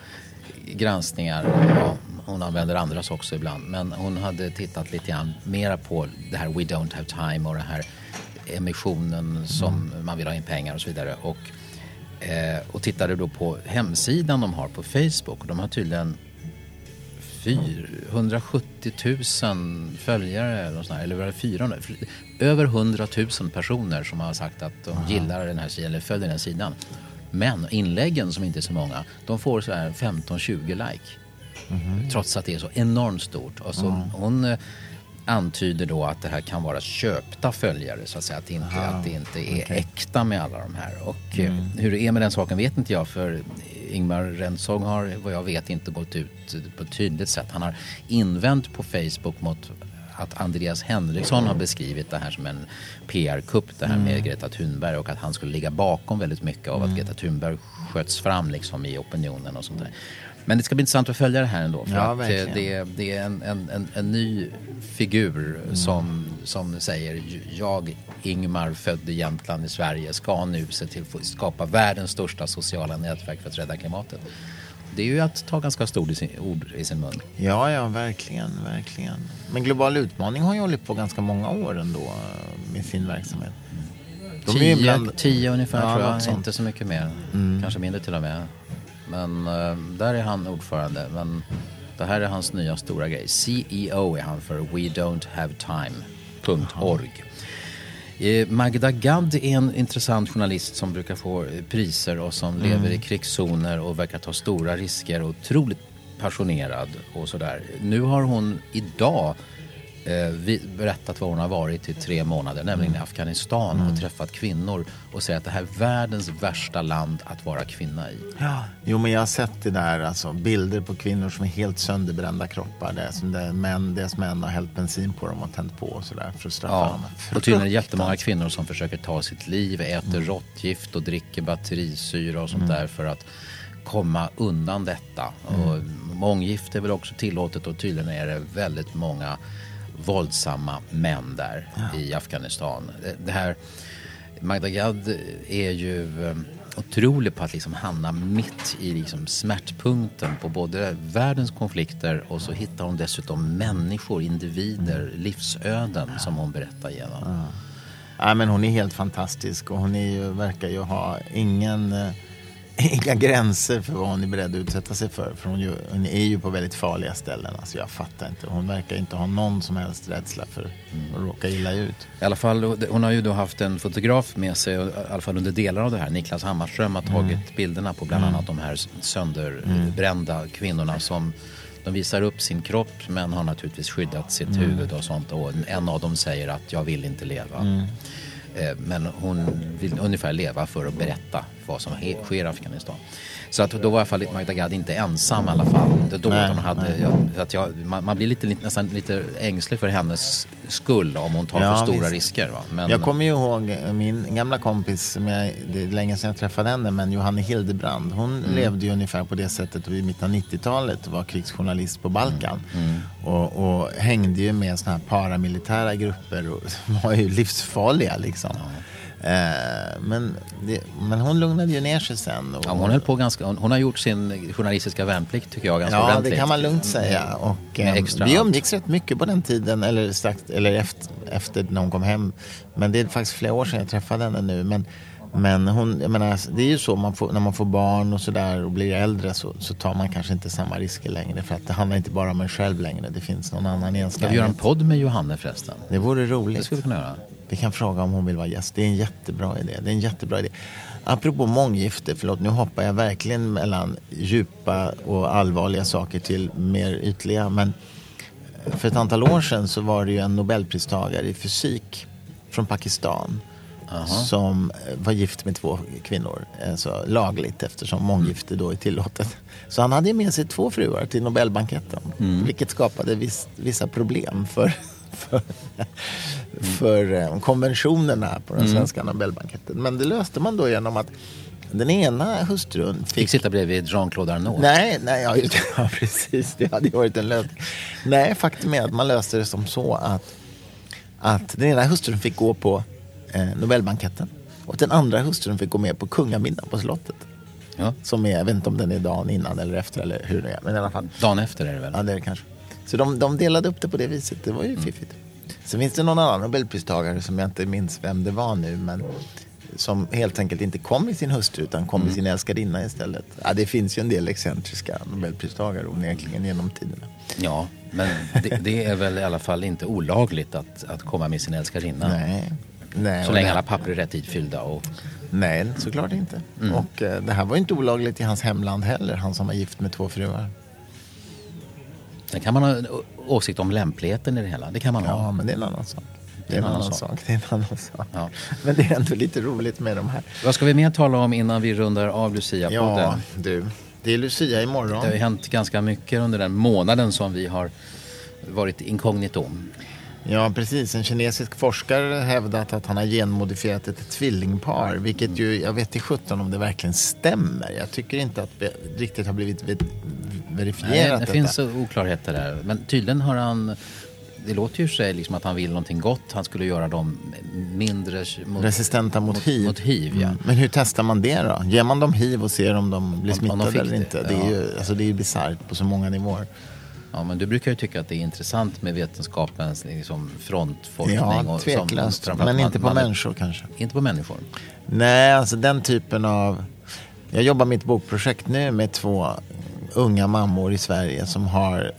granskningar. Ja, hon använder andras också ibland. Men hon hade tittat lite grann mera på det här We Don't Have Time och det här emissionen som man vill ha in pengar och så vidare. Och, eh, och tittade då på hemsidan de har på Facebook. Och de har tydligen 470 000 följare eller, här, eller var det 400? Över 100 000 personer som har sagt att de gillar den här sidan eller följer den här sidan. Men inläggen som inte är så många, de får så här 15-20 like. Trots att det är så enormt stort. Och så Hon eh, antyder då att det här kan vara köpta följare så att säga. Att det inte, att det inte är äkta med alla de här. Och eh, hur det är med den saken vet inte jag för Ingmar Rentzog har vad jag vet inte gått ut på ett tydligt sätt. Han har invänt på Facebook mot att Andreas Henriksson har beskrivit det här som en PR-kupp, det här med Greta Thunberg och att han skulle ligga bakom väldigt mycket av att Greta Thunberg sköts fram liksom i opinionen och sånt där. Men det ska bli intressant att följa det här ändå. För Ja, att eh, verkligen. det, det är en, en, en, en ny figur som, som säger jag, Ingmar, född i Jämtland i Sverige, ska nu se till att skapa världens största sociala nätverk för att rädda klimatet. Det är ju att ta ganska sin, ord i sin mun. Ja, ja, verkligen, verkligen. Men Global utmaning har ju hållit på ganska många år ändå eh, med sin verksamhet. De är tio, ibland- tio ungefär Ja, tror jag, inte så mycket mer. Kanske mindre till och med. Men eh, där är han ordförande. Men det här är hans nya stora grej. CEO är han för We Don't Have Time.org. Eh, Magda Gad är en intressant journalist som brukar få priser och som lever i krigszoner och verkar ta stora risker och otroligt passionerad och sådär. Nu har hon idag eh, vi, berättat var hon har varit i tre månader, nämligen i Afghanistan och träffat kvinnor och säger att det här är världens värsta land att vara kvinna i. Ja. Jo, men jag har sett det där, alltså, bilder på kvinnor som är helt sönderbrända kroppar. Det är som det, män, deras män har hällt bensin på dem och tänt på och sådär för att straffa Ja, dem. och tydligen är det jättemånga kvinnor som försöker ta sitt liv, äter råttgift och dricker batterisyra och sånt där för att komma undan detta. Och månggifte är väl också tillåtet och tydligen är det väldigt många våldsamma män där i Afghanistan. Det- här, Magda Gad är ju eh, otrolig på att liksom hamna mitt i liksom smärtpunkten på både världens konflikter och så hittar hon dessutom människor, individer, livsöden som hon berättar igenom. Ja, men hon är helt fantastisk och hon är ju, verkar ju ha ingen, eh, (laughs) inga gränser för vad hon är beredd att utsätta sig för. För hon, ju, hon är ju på väldigt farliga ställen. Alltså jag fattar inte. Hon verkar inte ha någon som helst rädsla för att råka illa ut. I alla fall, hon har ju då haft en fotograf med sig, i alla fall under delar av det här. Niklas Hammarström har tagit bilderna på bland annat de här sönderbrända kvinnorna som de visar upp sin kropp men har naturligtvis skyddat sitt huvud och sånt. Och en av dem säger att jag vill inte leva. Eh, men hon vill ungefär leva för att berätta vad som sker i Afghanistan. Så att då var i alla fall Magda Gad inte ensam i alla fall. Det då Nej, hon hade, ja, så att jag, man, man blir lite, nästan lite ängslig för hennes skull om hon tar Ja, för stora visst. risker. Va? Men, Jag kommer ju ihåg min gamla kompis, jag, det är länge sedan jag träffade henne, men Johanne Hildebrand. Hon levde ju ungefär på det sättet vid mitten av 90-talet och var krigsjournalist på Balkan. Och, och hängde ju med såna här paramilitära grupper och (laughs) var ju livsfarliga liksom. Eh, men, det, men hon lugnade ju ner sig sen. Och, ja, hon, höll på ganska, hon, hon har gjort sin journalistiska värnplikt tycker jag ganska Ja, ordentligt. det kan man lugnt säga. Och, Med eh, vi umgicks rätt mycket på den tiden, eller, strax, eller efter, efter när hon kom hem. Men det är faktiskt flera år sedan jag träffade henne nu. Men, men hon, jag menar, det är ju så, man får, när man får barn och sådär och blir äldre så, så tar man kanske inte samma risker längre. För att det handlar inte bara om en själv längre, det finns någon annan i ens Ska vi göra en podd med Johanne förresten? Det vore Det roligt. skulle vi kunna göra. Vi kan fråga om hon vill vara gäst. Det är en jättebra idé. Det är en jättebra idé. Apropå månggifte, förlåt, nu hoppar jag verkligen mellan djupa och allvarliga saker till mer ytliga. Men för ett antal år sedan så var det ju en nobelpristagare i fysik från Pakistan som eh, var gift med två kvinnor. Alltså lagligt eftersom månggifte då är tillåtet. Så han hade med sig två fruar till Nobelbanketten. Vilket skapade viss, vissa problem för, för, för eh, konventionerna på den svenska Nobelbanketten. Men det löste man då genom att den ena hustrun Fick fick sitta bredvid Jean-Claude Arnault. Nej, nej ja, just (laughs) ja, precis. Det hade varit en lösning. Nej, faktum är att man löste det som så att, att den ena hustrun fick gå på eh, Nobelbanketten och den andra hustrun fick gå med på kungamiddagen på slottet. Ja. Som är, jag vet inte om den är dagen innan eller efter eller hur det är. Men i alla fall. Dagen efter är det väl? Ja, det är det kanske. Så de, de delade upp det på det viset. Det var ju fiffigt. Sen finns det någon annan Nobelpristagare som jag inte minns vem det var nu. Men som helt enkelt inte kom med sin hustru utan kom med sin älskarinna istället. Ja, det finns ju en del excentriska Nobelpristagare onekligen genom tiderna. Ja, men det, det är väl i alla fall inte olagligt att, att komma med sin älskarinna. Nej. Nej, Så länge det- alla papper är rätt ifyllda. Och, Nej, såklart inte. Och eh, det här var ju inte olagligt i hans hemland heller. Han som var gift med två fruar. Sen kan man ha åsikt om lämpligheten i det hela. Det kan man ha. Ja, men det är en annan sak. Det är en annan sak. Det är en annan sak. Ja. (laughs) Men det är ändå lite roligt med de här. Vad ska vi mer tala om innan vi rundar av Lucia-podden? Ja, du. Det är Lucia imorgon. Det har ju hänt ganska mycket under den månaden som vi har varit inkognito. Ja, precis. En kinesisk forskare hävdat att han har genmodifierat ett tvillingpar. Vilket ju, jag vet till sjutton om det verkligen stämmer. Jag tycker inte att det riktigt har blivit verifierat Nej, det detta. finns oklarheter där. Men tydligen har han... Det låter ju sig liksom att han vill någonting gott. Han skulle göra dem mindre... Mot, Resistenta mot, mot, hiv. Mot hiv, ja. Mm. Men hur testar man det då? Ger man dem hiv och ser om de blir de smittade fick eller det, inte? Det är ja. ju alltså, det är bisarrt på så många nivåer. Ja, men du brukar ju tycka att det är intressant med vetenskapens liksom, frontforskning. Ja, tveklöst. Men man- inte på man- människor kanske. Inte på människor. Nej, alltså den typen av... Jag jobbar mitt bokprojekt nu med två unga mammor i Sverige som har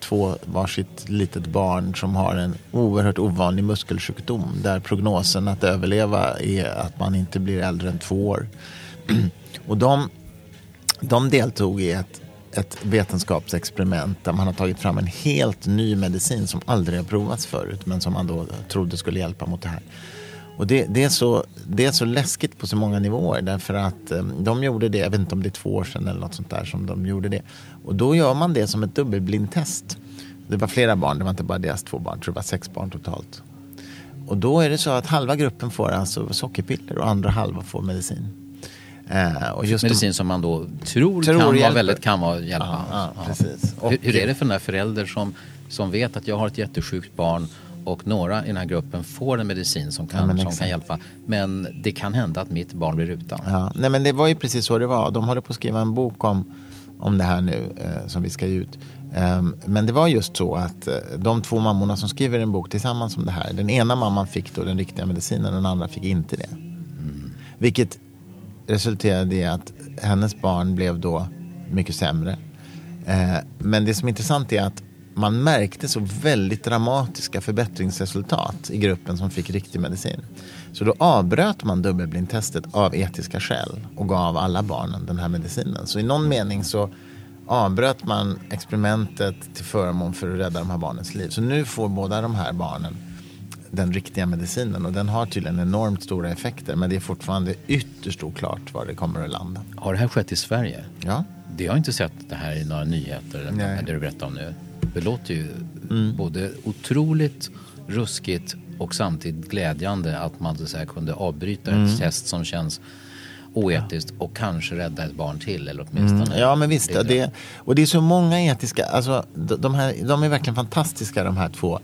två varsitt litet barn som har en oerhört ovanlig muskelsjukdom där prognosen att överleva är att man inte blir äldre än två år. (clears throat) Och de, de deltog i ett, ett vetenskapsexperiment där man har tagit fram en helt ny medicin som aldrig har provats förut men som man då trodde skulle hjälpa mot det här. Och det, det, är så, det är så läskigt på så många nivåer därför att eh, de gjorde det, jag vet inte om det är två år sedan eller något sånt där som de gjorde det. Och då gör man det som ett dubbelblindtest. Det var flera barn, det var inte bara deras två barn, jag tror det var sex barn totalt. Och då är det så att halva gruppen får alltså sockerpiller och andra halva får medicin. Eh, de- Medicin som man då tror, Tror kan vara väldigt kan vara hjälpa. Ja, ja, precis. Och- Hur, hur är det för den här förälder som, som vet att jag har ett jättesjukt barn och några i den här gruppen får en medicin som Ja, kan, men som exakt. kan hjälpa. Men det kan hända att mitt barn blir utan. Ja, nej men det var ju precis så det var. De håller på att skriva en bok om, om det här nu eh, som vi ska ge ut. Ehm, men det var just så att eh, de två mammorna som skriver en bok tillsammans om det här. Den ena mamman fick då den riktiga medicinen, den andra fick inte det. Vilket resulterade i att hennes barn blev då mycket sämre. Eh, men det som är intressant är att man märkte så väldigt dramatiska förbättringsresultat i gruppen som fick riktig medicin. Så då avbröt man dubbelblindtestet av etiska skäl och gav alla barnen den här medicinen. Så i någon mening så avbröt man experimentet till förmån för att rädda de här barnens liv. Så nu får båda de här barnen den riktiga medicinen och den har tydligen enormt stora effekter men det är fortfarande ytterst oklart var det kommer att landa. Har det här skett i Sverige? Ja. Det har jag inte sett det här i några nyheter, Nej. Det du berättar om nu. Det låter ju både otroligt ruskigt och samtidigt glädjande att man så säga, kunde avbryta Mm. ett test som känns oetiskt och kanske rädda ett barn till eller åtminstone. Mm. Ja, men visst. lindra. Det, och det är så många etiska, alltså, de, här, de är verkligen fantastiska de här två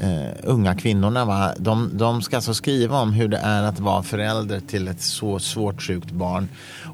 eh, unga kvinnorna. Va? De, de ska alltså skriva om hur det är att vara förälder till ett så svårt sjukt barn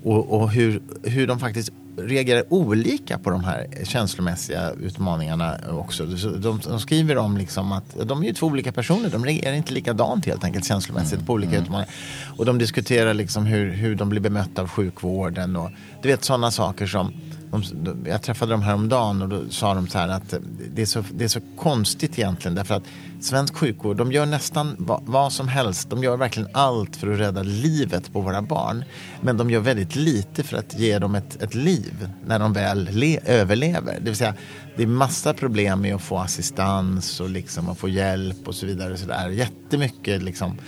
och, och hur, hur de faktiskt reagerar olika på de här känslomässiga utmaningarna också. Så De, de skriver om liksom att de är ju två olika personer, de reagerar inte likadant helt enkelt känslomässigt på olika utmaningar. Och de diskuterar liksom hur, hur de blir bemötta av sjukvården och du vet sådana saker som de, de, jag träffade dem häromdagen och då sa de så här att det är så, det är så konstigt egentligen därför att svensk sjukvård, de gör nästan va, vad som helst. De gör verkligen allt för att rädda livet på våra barn. Men de gör väldigt lite för att ge dem ett, ett liv när de väl le, överlever. Det vill säga, det är massa problem med att få assistans och liksom att få hjälp och så vidare. Och så där. Jättemycket liksom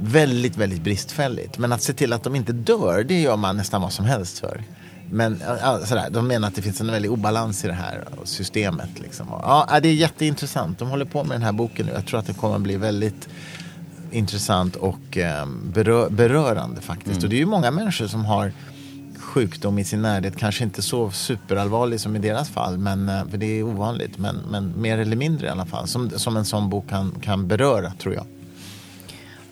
väldigt, väldigt bristfälligt. Men att se till att de inte dör, det gör man nästan vad som helst för. Men sådär, de menar att det finns en väldig obalans i det här systemet. Liksom. Ja, det är jätteintressant. De håller på med den här boken nu. Jag tror att det kommer bli väldigt intressant och eh, berö berörande faktiskt. Och det är ju många människor som har sjukdom i sin närhet. Kanske inte så superallvarlig som i deras fall, men, eh, för det är ovanligt. Men, men mer eller mindre i alla fall. Som, som en sån bok kan, kan beröra, tror jag.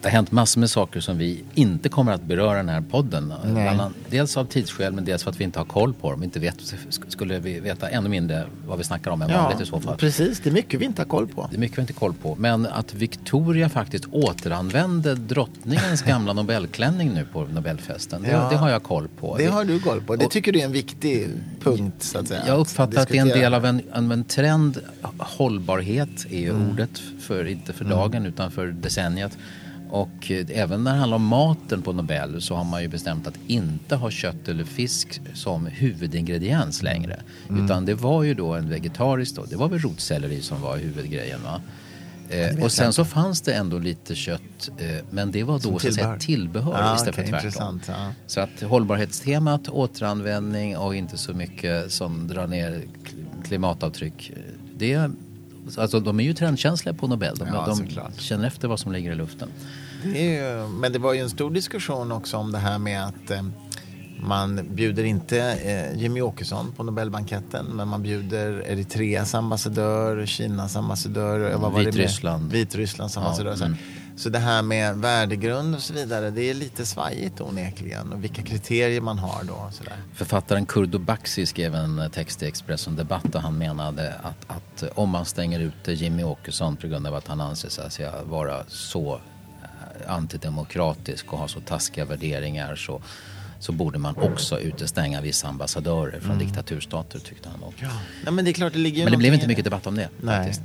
Det har hänt massor med saker som vi inte kommer att beröra i den här podden. Annat- Dels av tidsskäl men dels för att vi inte har koll på dem. Inte vet, skulle vi veta ännu mindre vad vi snackar om än vanligt i så fall. precis. Det är mycket vi inte har koll på. Det är mycket vi inte har koll på. Men att Victoria faktiskt återanvände drottningens (laughs) gamla Nobelklänning nu på Nobelfesten. Det, Ja. det har jag koll på. Det har du koll på. Det tycker du är en viktig punkt, så att säga. Jag uppfattar att det är en del av en, en, en trend. Hållbarhet är ju ordet, för, inte för dagen utan för decenniet. Och eh, även när det handlar om maten på Nobel så har man ju bestämt att inte ha kött eller fisk som huvudingrediens längre. Utan det var ju då en vegetarisk då, det var väl rotselleri som var huvudgrejen va? Eh, och sen så fanns det ändå lite kött eh, men det var då så att säga tillbehör. tillbehör Ja, istället okej, för tvärtom. ja. Så att hållbarhetstemat, återanvändning och inte så mycket som drar ner kl- klimatavtryck. Det är, alltså de är ju trendkänsliga på Nobel. De, Ja, de känner efter vad som ligger i luften. Det ju, men det var ju en stor diskussion också om det här med att eh, man bjuder inte eh, Jimmy Åkesson på Nobelbanketten men man bjuder Eritreas ambassadör, Kinas ambassadör, mm, vad var det mer? Vitryssland. Vitrysslands ambassadör. Ja, så mm. Så det här med värdegrund och så vidare, det är lite svajigt onekligen. Och vilka kriterier man har då. Så där. Författaren Kurdo Baxi skrev en text i Expressen Debatt där han menade att, att om man stänger ute Jimmy Åkesson på grund av att han anser sig vara så eh, antidemokratisk och har så taskiga värderingar så så borde man också utestänga vissa ambassadörer från mm. diktaturstater tyckte han. Ja. ja. men det är klart, det ligger Men det blev inte mycket debatt om det. Nej. Faktiskt.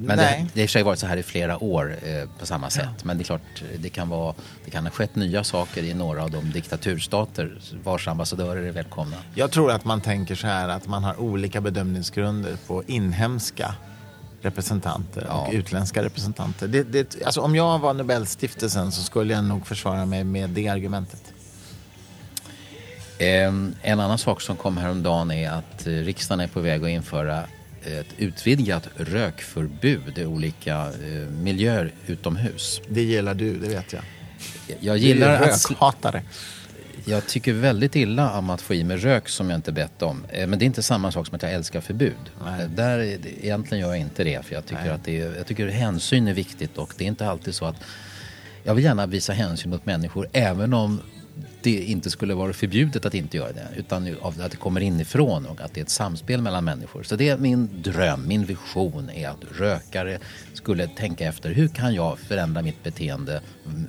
Men Nej. det, det har i och för sig varit så här i flera år eh, på samma sätt. Ja. Men det är klart, det kan, vara, det kan ha skett nya saker i några av de diktaturstater vars ambassadörer är välkomna. Jag tror att man tänker så här att man har olika bedömningsgrunder på inhemska representanter ja. och utländska representanter. Det, det, alltså om jag var Nobelstiftelsen så skulle jag nog försvara mig med det argumentet. En annan sak som kom häromdagen är att eh, riksdagen är på väg att införa ett utvidgat rökförbud i olika eh, miljöer utomhus. Det gillar du, det vet jag. Jag gillar du är rökhatare. Jag tycker väldigt illa om att få i mig rök som jag inte bett om. Eh, men det är inte samma sak som att jag älskar förbud. Nej. Där, egentligen gör jag inte det. För jag tycker Nej. att det är, jag tycker hänsyn är viktigt och det är inte alltid så att jag vill gärna visa hänsyn mot människor även om det inte skulle vara förbjudet att inte göra det. Utan att det kommer inifrån och att det är ett samspel mellan människor. Så det är min dröm, min vision är att rökare skulle tänka efter hur kan jag förändra mitt beteende,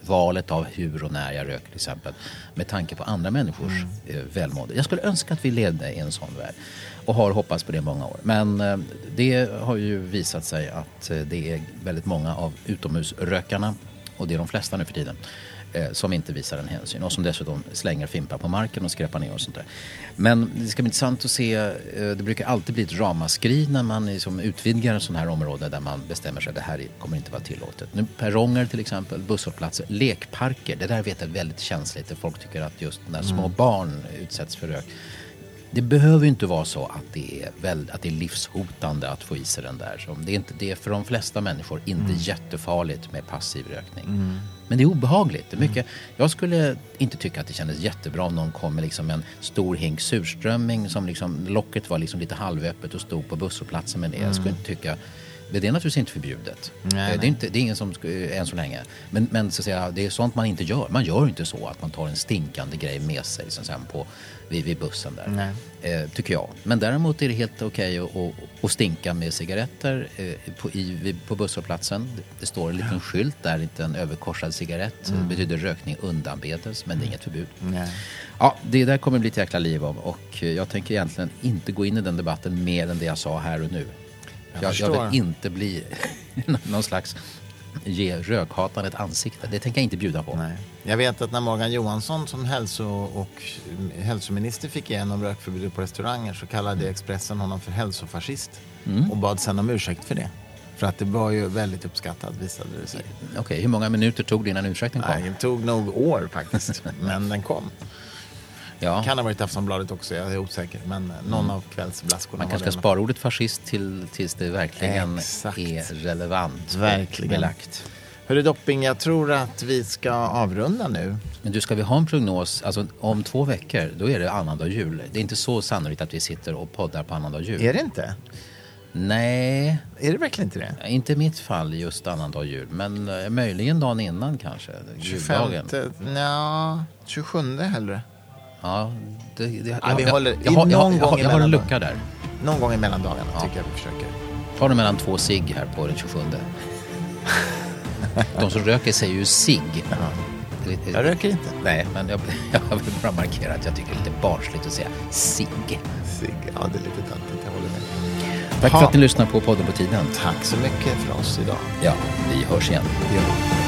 valet av hur och när jag röker till exempel, med tanke på andra människors mm. Eh, välmående. Jag skulle önska att vi levde i en sån värld och har hoppats på det i många år. Men eh, det har ju visat sig att eh, det är väldigt många av utomhusrökarna och det är de flesta nu för tiden eh, som inte visar en hänsyn och som dessutom slänger fimpar på marken och skräpar ner och sånt där. Men det ska bli intressant att se, eh, det brukar alltid bli ett ramaskri när man liksom utvidgar en sån här område där man bestämmer sig att det här kommer inte vara tillåtet. Nu perronger till exempel, busshållplatser, lekparker, det där vet jag är väldigt känsligt. Folk tycker att just när små mm. barn utsätts för rök det behöver inte vara så att det är, väl, att det är livshotande att få i sig den där. Så det, är inte, det är för de flesta människor inte mm. jättefarligt med passiv rökning. Mm. Men det är obehagligt. Det är mycket, mm. Jag skulle inte tycka att det kändes jättebra om någon kom med liksom en stor hink surströmming som liksom, locket var liksom lite halvöppet och stod på busshållplatsen med det. Jag skulle mm. inte tycka det är naturligtvis inte förbjudet. Nej, det, är inte, det är ingen som, än så länge. Men, men så att säga, det är sånt man inte gör. Man gör inte så att man tar en stinkande grej med sig sen på, vid, vid bussen där. Eh, tycker jag. Men däremot är det helt okej okay att, att, stinka med cigaretter eh, på, i, på busshållplatsen. Det, det står en liten ja. skylt där, inte en överkorsad cigarett. Mm. Det betyder rökning undanbedes, men det är inget förbud. Nej. Ja, det där kommer bli ett jäkla liv av och jag tänker egentligen inte gå in i den debatten mer än det jag sa här och nu. Jag, jag, jag vill inte bli (laughs) någon slags ge rökhatan ett ansikte. Det tänker jag inte bjuda på. Nej. Jag vet att när Morgan Johansson som hälso och hälsominister fick igenom rökförbudet på restauranger så kallade Expressen honom för hälsofascist mm. och bad sen om ursäkt för det. För att det var ju väldigt uppskattat visade det sig. Okej, okay, hur många minuter tog det innan ursäkten kom? Nej, det tog nog år faktiskt, (laughs) men den kom. Ja. Kan ha varit Aftonbladet också, jag är osäker. Men någon mm. av kvällsblaskorna Man kanske ska spara ordet fascist till, tills det verkligen Exakt. är relevant. Verkligen. Belagt. Hörru Dopping, jag tror att vi ska avrunda nu. Men du, ska vi ha en prognos? Alltså om två veckor, då är det annandag jul. Det är inte så sannolikt att vi sitter och poddar på annandag jul. Är det inte? Nej. Är det verkligen inte det? Inte i mitt fall just annandag jul. Men eh, möjligen dagen innan kanske. 25, ja, 27 hellre. Ja, det, det, ja, vi håller, jag, jag, jag, jag, jag har en lucka där. Någon gång i mellandagarna ja. tycker jag vi försöker. Ta det mellan två cigg här på den 27. De som röker säger ju cigg. Ja. Jag röker inte. Nej, men jag, (laughs) jag vill bara markera att jag tycker det är lite barnsligt att säga cigg. Cigg, ja det är lite töntigt, jag håller med. Tack ha. för att ni lyssnar på podden på tiden. Tack så mycket för oss idag. Ja, vi hörs igen. Ja.